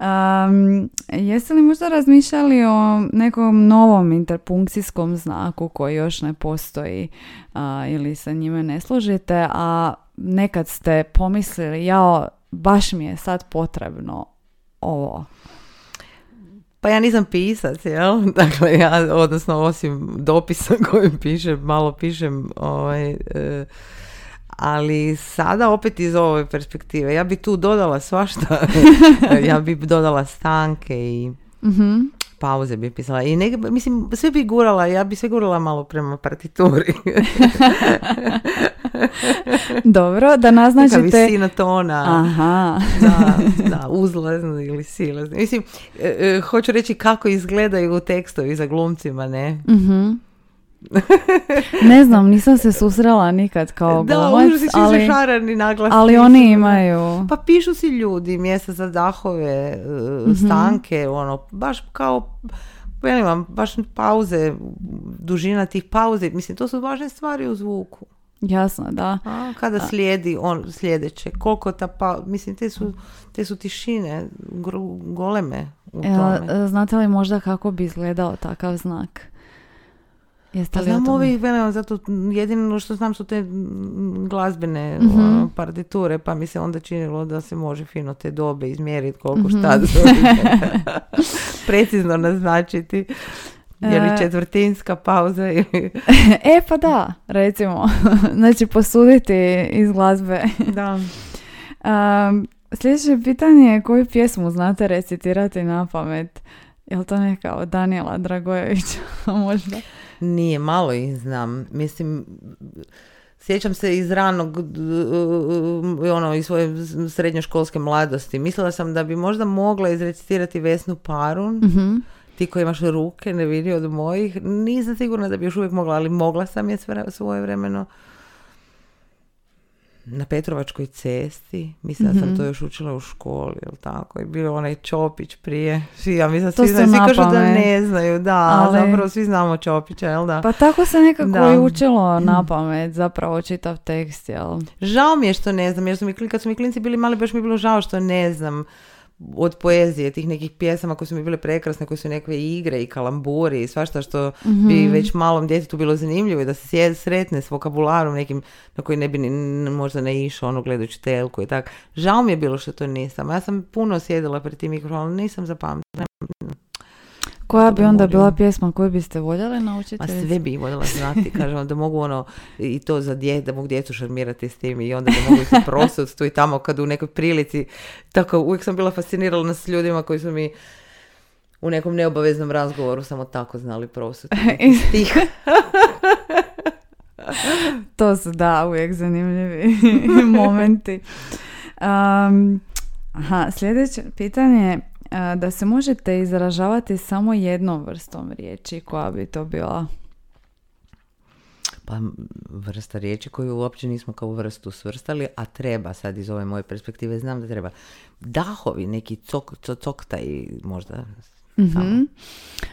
Um, jeste li možda razmišljali o nekom novom interpunkcijskom znaku koji još ne postoji a, ili se njime ne služite, a nekad ste pomislili, jao, baš mi je sad potrebno ovo. Pa ja nisam pisac, jel? Dakle, ja, odnosno, osim dopisa kojim pišem, malo pišem, ovaj, e, ali sada opet iz ove perspektive, ja bi tu dodala svašta, ja bi dodala stanke i Mhm. Pauze bi pisala i neke, mislim, sve bi gurala, ja bi sve gurala malo prema partituri. Dobro, da Neka naznačite... visina tona. Aha. da, da, uzlazno ili silazno. Mislim, e, e, hoću reći kako izgledaju tekstovi za glumcima, ne? Mhm. Ne znam, nisam se susrela nikad kao Da, glumac, ali, šarani ali oni imaju... Pa pišu si ljudi mjesta za dahove, e, Mhm. stanke, ono, baš kao, velim baš pauze, dužina tih pauze, mislim, to su važne stvari u zvuku. Jasno, da. A, kada slijedi on sljedeće, koliko ta pa, mislim, te su, te su tišine gru- goleme u tome. E, znate li možda kako bi izgledao takav znak? Jeste Pa li o znam ovih, velim, zato jedino što znam su te glazbene Mhm. ono, partiture, pa mi se onda činilo da se može fino te dobe izmjeriti koliko Mhm. šta precizno naznačiti. Je li E. četvrtinska pauza ili... e, pa da, recimo. znači, posuditi iz glazbe. da. Um, sljedeće pitanje je koju pjesmu znate recitirati na pamet? Je li to neka od Daniela Dragojevića možda? Nije, malo ih znam. Mislim, sjećam se iz ranog, d- d- ono, iz svoje srednjoškolske mladosti. Mislila sam da bi možda mogla izrecitirati Vesnu Parun. Mhm. ti koji imaš ruke ne vidi od mojih, nisam sigurna da bi još uvijek mogla, ali mogla sam je svoje vremeno na Petrovačkoj cesti, mislim da sam Mhm. to još učila u školi, jel tako, i bio onaj Čopić prije, svi, ja mislim, To svi, znaju, svi kažu da ne znaju, da, Ali- zapravo svi znamo Čopića, jel da? Pa tako se nekako Da. i učilo na pamet, zapravo čitav tekst, jel? Žao mi je što ne znam, jer su mi, kad su mi klinci bili mali, baš mi je bilo žao što ne znam od poezije, tih nekih pjesama koje su mi bile prekrasne, koje su nekakve igre i kalamburi i svašta što bi Mhm. već malom djetetu bilo zanimljivo i da se sjed, sretne s vokabularom nekim na koji ne bi ni, možda ne išao ono gledajući telku i tak. Žao mi je bilo što to nisam. Ja sam puno sjedila pred tim mikrofonom, nisam zapamtila. Koja bi onda bila pjesma koju biste voljeli naučiti? Ma sve bi voljela znati, kažem, da mogu ono, i to za dje, da mogu djecu šarmirati s tim i onda da mogu se prosut tu i tamo kad u nekoj prilici, tako uvijek sam bila fascinirana s ljudima koji su mi u nekom neobaveznom razgovoru samo tako znali prosut. Stih. To su da, uvijek zanimljivi momenti. Um, aha, sljedeće pitanje je da se možete izražavati samo jednom vrstom riječi, koja bi to bila? Pa vrsta riječi koju uopće nismo kao vrstu svrstali, a treba sad iz ove moje perspektive, znam da treba dahovi, neki cok, co, coktaj možda. Mhm.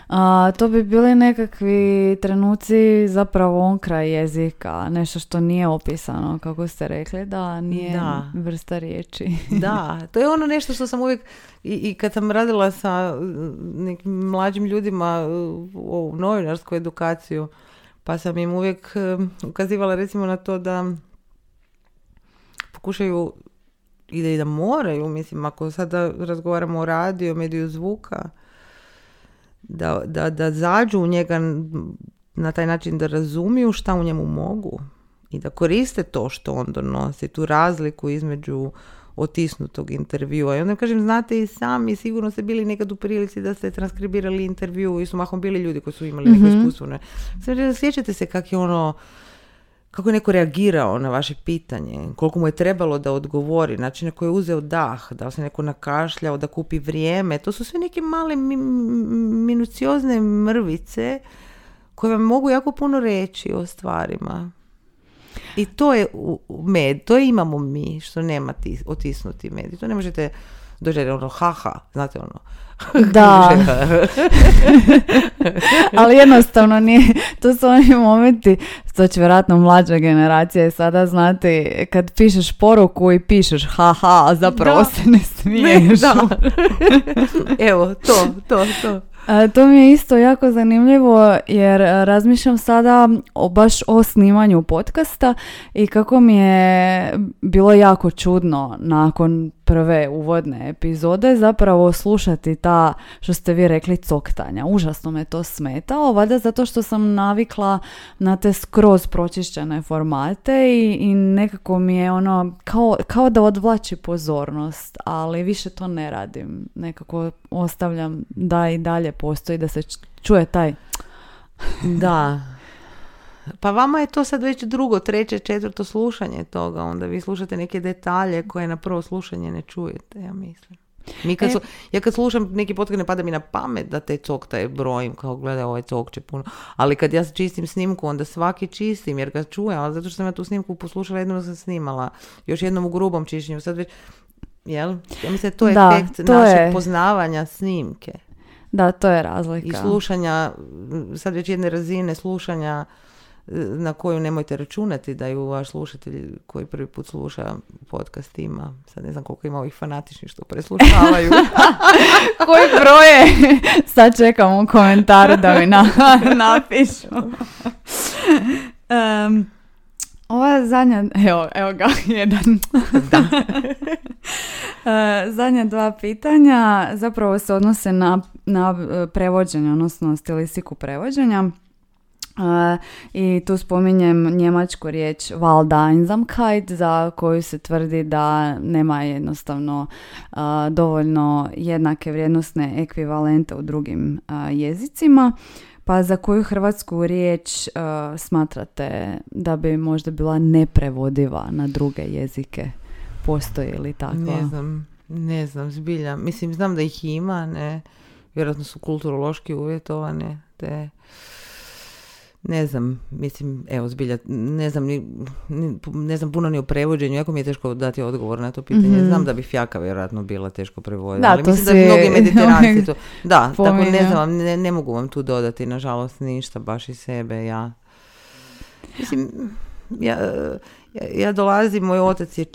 A, to bi bili nekakvi trenuci zapravo on kraj jezika, nešto što nije opisano, kako ste rekli, da nije Da. vrsta riječi. Da, to je ono nešto što sam uvijek i, i kad sam radila sa uh, nekim mlađim ljudima u novinarsku edukaciju, pa sam im uvijek um, ukazivala recimo na to da pokušaju i da, i da moraju, mislim, ako sada razgovaramo o radiju, mediju zvuka, da, da, da zađu u njega na taj način da razumiju šta u njemu mogu i da koriste to što on donosi, tu razliku između otisnutog intervjua. I onda kažem, znate i sami, sigurno ste bili nekad u prilici da ste transkribirali intervju i su mahom bili ljudi koji su imali neko Mhm. iskustvo. Ne? Sjećate se kak je ono, kako je neko reagirao na vaše pitanje, koliko mu je trebalo da odgovori, način na koji je uzeo dah, da li se neko nakašljao, da kupi vrijeme, to su sve neke male mi- minuciozne mrvice koje vam mogu jako puno reći o stvarima. I to je u- med, to imamo mi, što nema ti, otisnuti med. I to ne možete doći ono haha, znate ono. Da. Ali jednostavno nije, to su oni momenti, to će vjerojatno mlađa generacija sada znati, kad pišeš poruku i pišeš haha, a zapravo Da. se ne smiješ. da. Evo, to, to, to. A, To mi je isto jako zanimljivo jer razmišljam sada o, baš o snimanju podcasta i kako mi je bilo jako čudno nakon prve uvodne epizode zapravo slušati ta, što ste vi rekli, coktanja. Užasno me to smetalo, valjda zato što sam navikla na te skroz pročišćene formate i, i nekako mi je ono kao, kao da odvlači pozornost, ali više to ne radim. Nekako ostavljam da i dalje postoji, da se čuje taj Da. Pa vama je to sad već drugo, treće, četvrto slušanje toga, onda vi slušate neke detalje koje na prvo slušanje ne čujete, ja mislim. Mi kad E. su, ja kad slušam neki podcast ne pada mi na pamet da te coktaje brojim, kao gledaj ovaj cok će puno. Ali kad ja čistim snimku, onda svaki čistim jer ga čujem, ali zato što sam ja tu snimku poslušala, jednom sam snimala, još jednom u grubom čišćenju, sad već, jel? Ja mislim to je Da, efekt to našeg je. poznavanja snimke. Da, to je razlika. I slušanja, sad već jedne razine slušanja na koju nemojte računati da ju vaš slušatelj koji prvi put sluša podcast ima. Sad ne znam koliko ima ovih fanatičnih što preslušavaju. Koji broje? Sad čekam u komentaru da mi na, napišu. Em, ova zadnja, evo, evo ga, jedan. E, zadnja dva pitanja zapravo se odnose na, na e, prevođenje, odnosno stilistiku prevođenja. E, I tu spominjem njemačku riječ Waldeinsamkeit za koju se tvrdi da nema jednostavno a, dovoljno jednake vrijednosne ekvivalente u drugim a, jezicima. Pa za koju hrvatsku riječ smatrate da bi možda bila neprevodiva na druge jezike? Postoji li takva? ne znam, ne znam, zbilja. Mislim, znam da ih ima, ne. vjerojatno su kulturološki uvjetovane, te ne znam, mislim, evo zbilja, ne znam, ni, ne znam puno ni o prevođenju, jako mi je teško dati odgovor na to pitanje. Mhm. Znam da bi fjaka vjerojatno bila teško prevoditi, Da, ali to mislim da si mnogi mediteranci to... Da, tako ne znam, ne, ne mogu vam tu dodati, nažalost, ništa, baš iz sebe, ja. Mislim, ja, ja, ja dolazim, moj otac je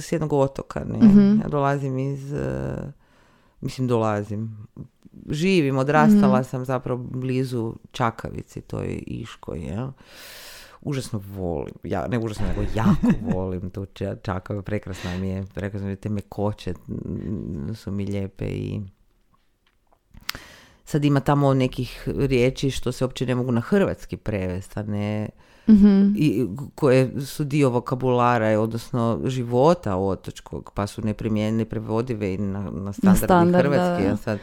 s jednog otoka, ne? Mhm. Ja dolazim iz, eh, mislim dolazim, živim, odrastala Mhm. sam zapravo blizu Čakavici, toj Iškoj, jel? Užasno volim, ja, ne užasno, nego jako volim tu Ča- Čakavu, prekrasna mi je, prekrasno mi je, te mekoće mm, su mi lijepe i sad ima tamo nekih riječi što se uopće ne mogu na hrvatski prevesti, a ne Mhm. i koje su dio vokabulara, odnosno života otočkog, pa su neprimjenjive, neprevodive i na, na standardni standard, da, hrvatski. da. A sad,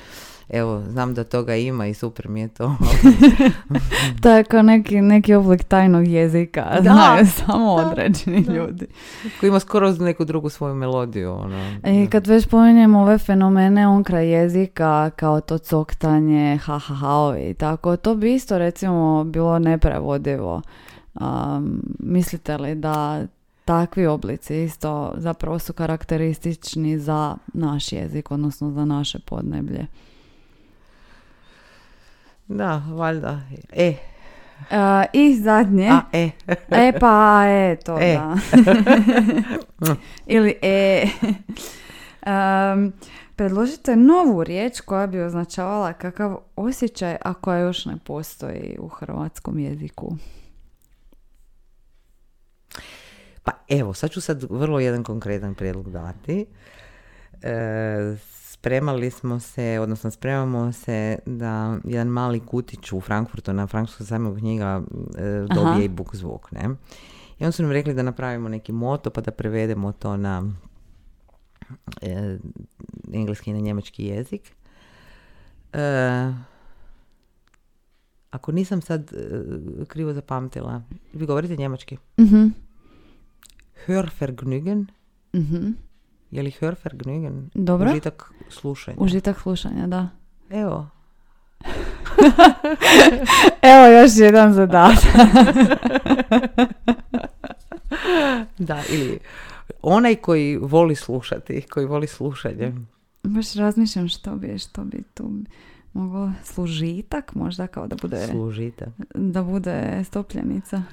evo, znam da toga ima i super mi je to. To je kao neki, neki oblik tajnog jezika, Da, znaju samo da, određeni da. ljudi. Koji ima skoro neku drugu svoju melodiju. Ono. I kad već spominjemo ove fenomene on kraj jezika, kao to coktanje, ha ha haovi i tako, to bi isto recimo bilo neprevodivo. Um, mislite li da takvi oblici isto zapravo su karakteristični za naš jezik, odnosno za naše podneblje? Da, valjda. E, Uh, I zadnje. a, e. E pa, e, to E. da. Ili e. Em, predložite novu riječ koja bi označavala kakav osjećaj, a koja još ne postoji u hrvatskom jeziku. Pa evo, sad ću sad vrlo jedan konkretan prijedlog dati. E, spremali smo se, odnosno spremamo se da jedan mali kutić u Frankfurtu na Frankfurtskom sajmu knjiga e, dobije Aha. i book zvuk, ne? I onda su nam rekli da napravimo neki moto pa da prevedemo to na e, engleski i na njemački jezik. E, ako nisam sad e, krivo zapamtila, vi govorite njemački? Mhm. Hörvergnügen, Mhm. Je li Hörvergnügen? Dobro. Užitak slušanja. Užitak slušanja, da. Evo. Evo još jedan zadatak. Da, ili onaj koji voli slušati, koji voli slušanje. Baš razmišljam što bi, što bi tu moglo služitak, možda kao da bude... Služite. da bude stopljenica.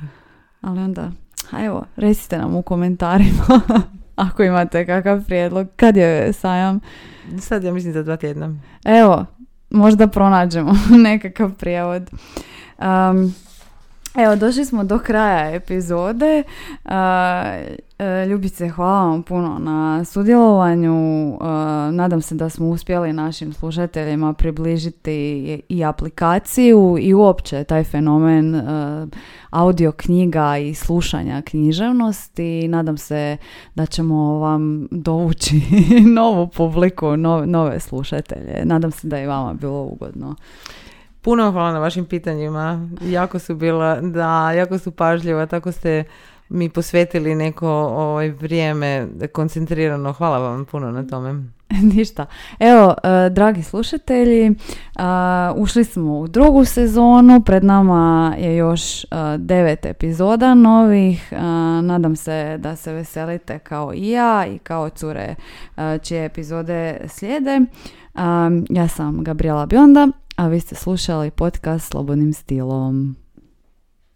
Ali onda, a evo, recite nam u komentarima ako imate kakav prijedlog. Kad je sajam? Sad ja mislim za dva tjedna. Evo, možda pronađemo nekakav prijevod. Um, evo, došli smo do kraja epizode. E, Ljubice, hvala vam puno na sudjelovanju. Nadam se da smo uspjeli našim slušateljima približiti i- aplikaciju i uopće taj fenomen uh, audio knjiga i slušanja književnosti. Nadam se da ćemo vam dovući novu publiku, nove, slušatelje. Nadam se da je vama bilo ugodno. Puno hvala na vašim pitanjima. Jako su bila, da, jako su pažljiva, tako ste mi posvetili neko ovaj, vrijeme koncentrirano. Hvala vam puno na tome. Ništa. Evo, e, dragi slušatelji, e, ušli smo u drugu sezonu, pred nama je još e, devet epizoda novih. Nadam se da se veselite kao i ja i kao cure čije epizode slijede. Ja sam Gabriela Bionda, a vi ste slušali podcast Slobodnim stilom.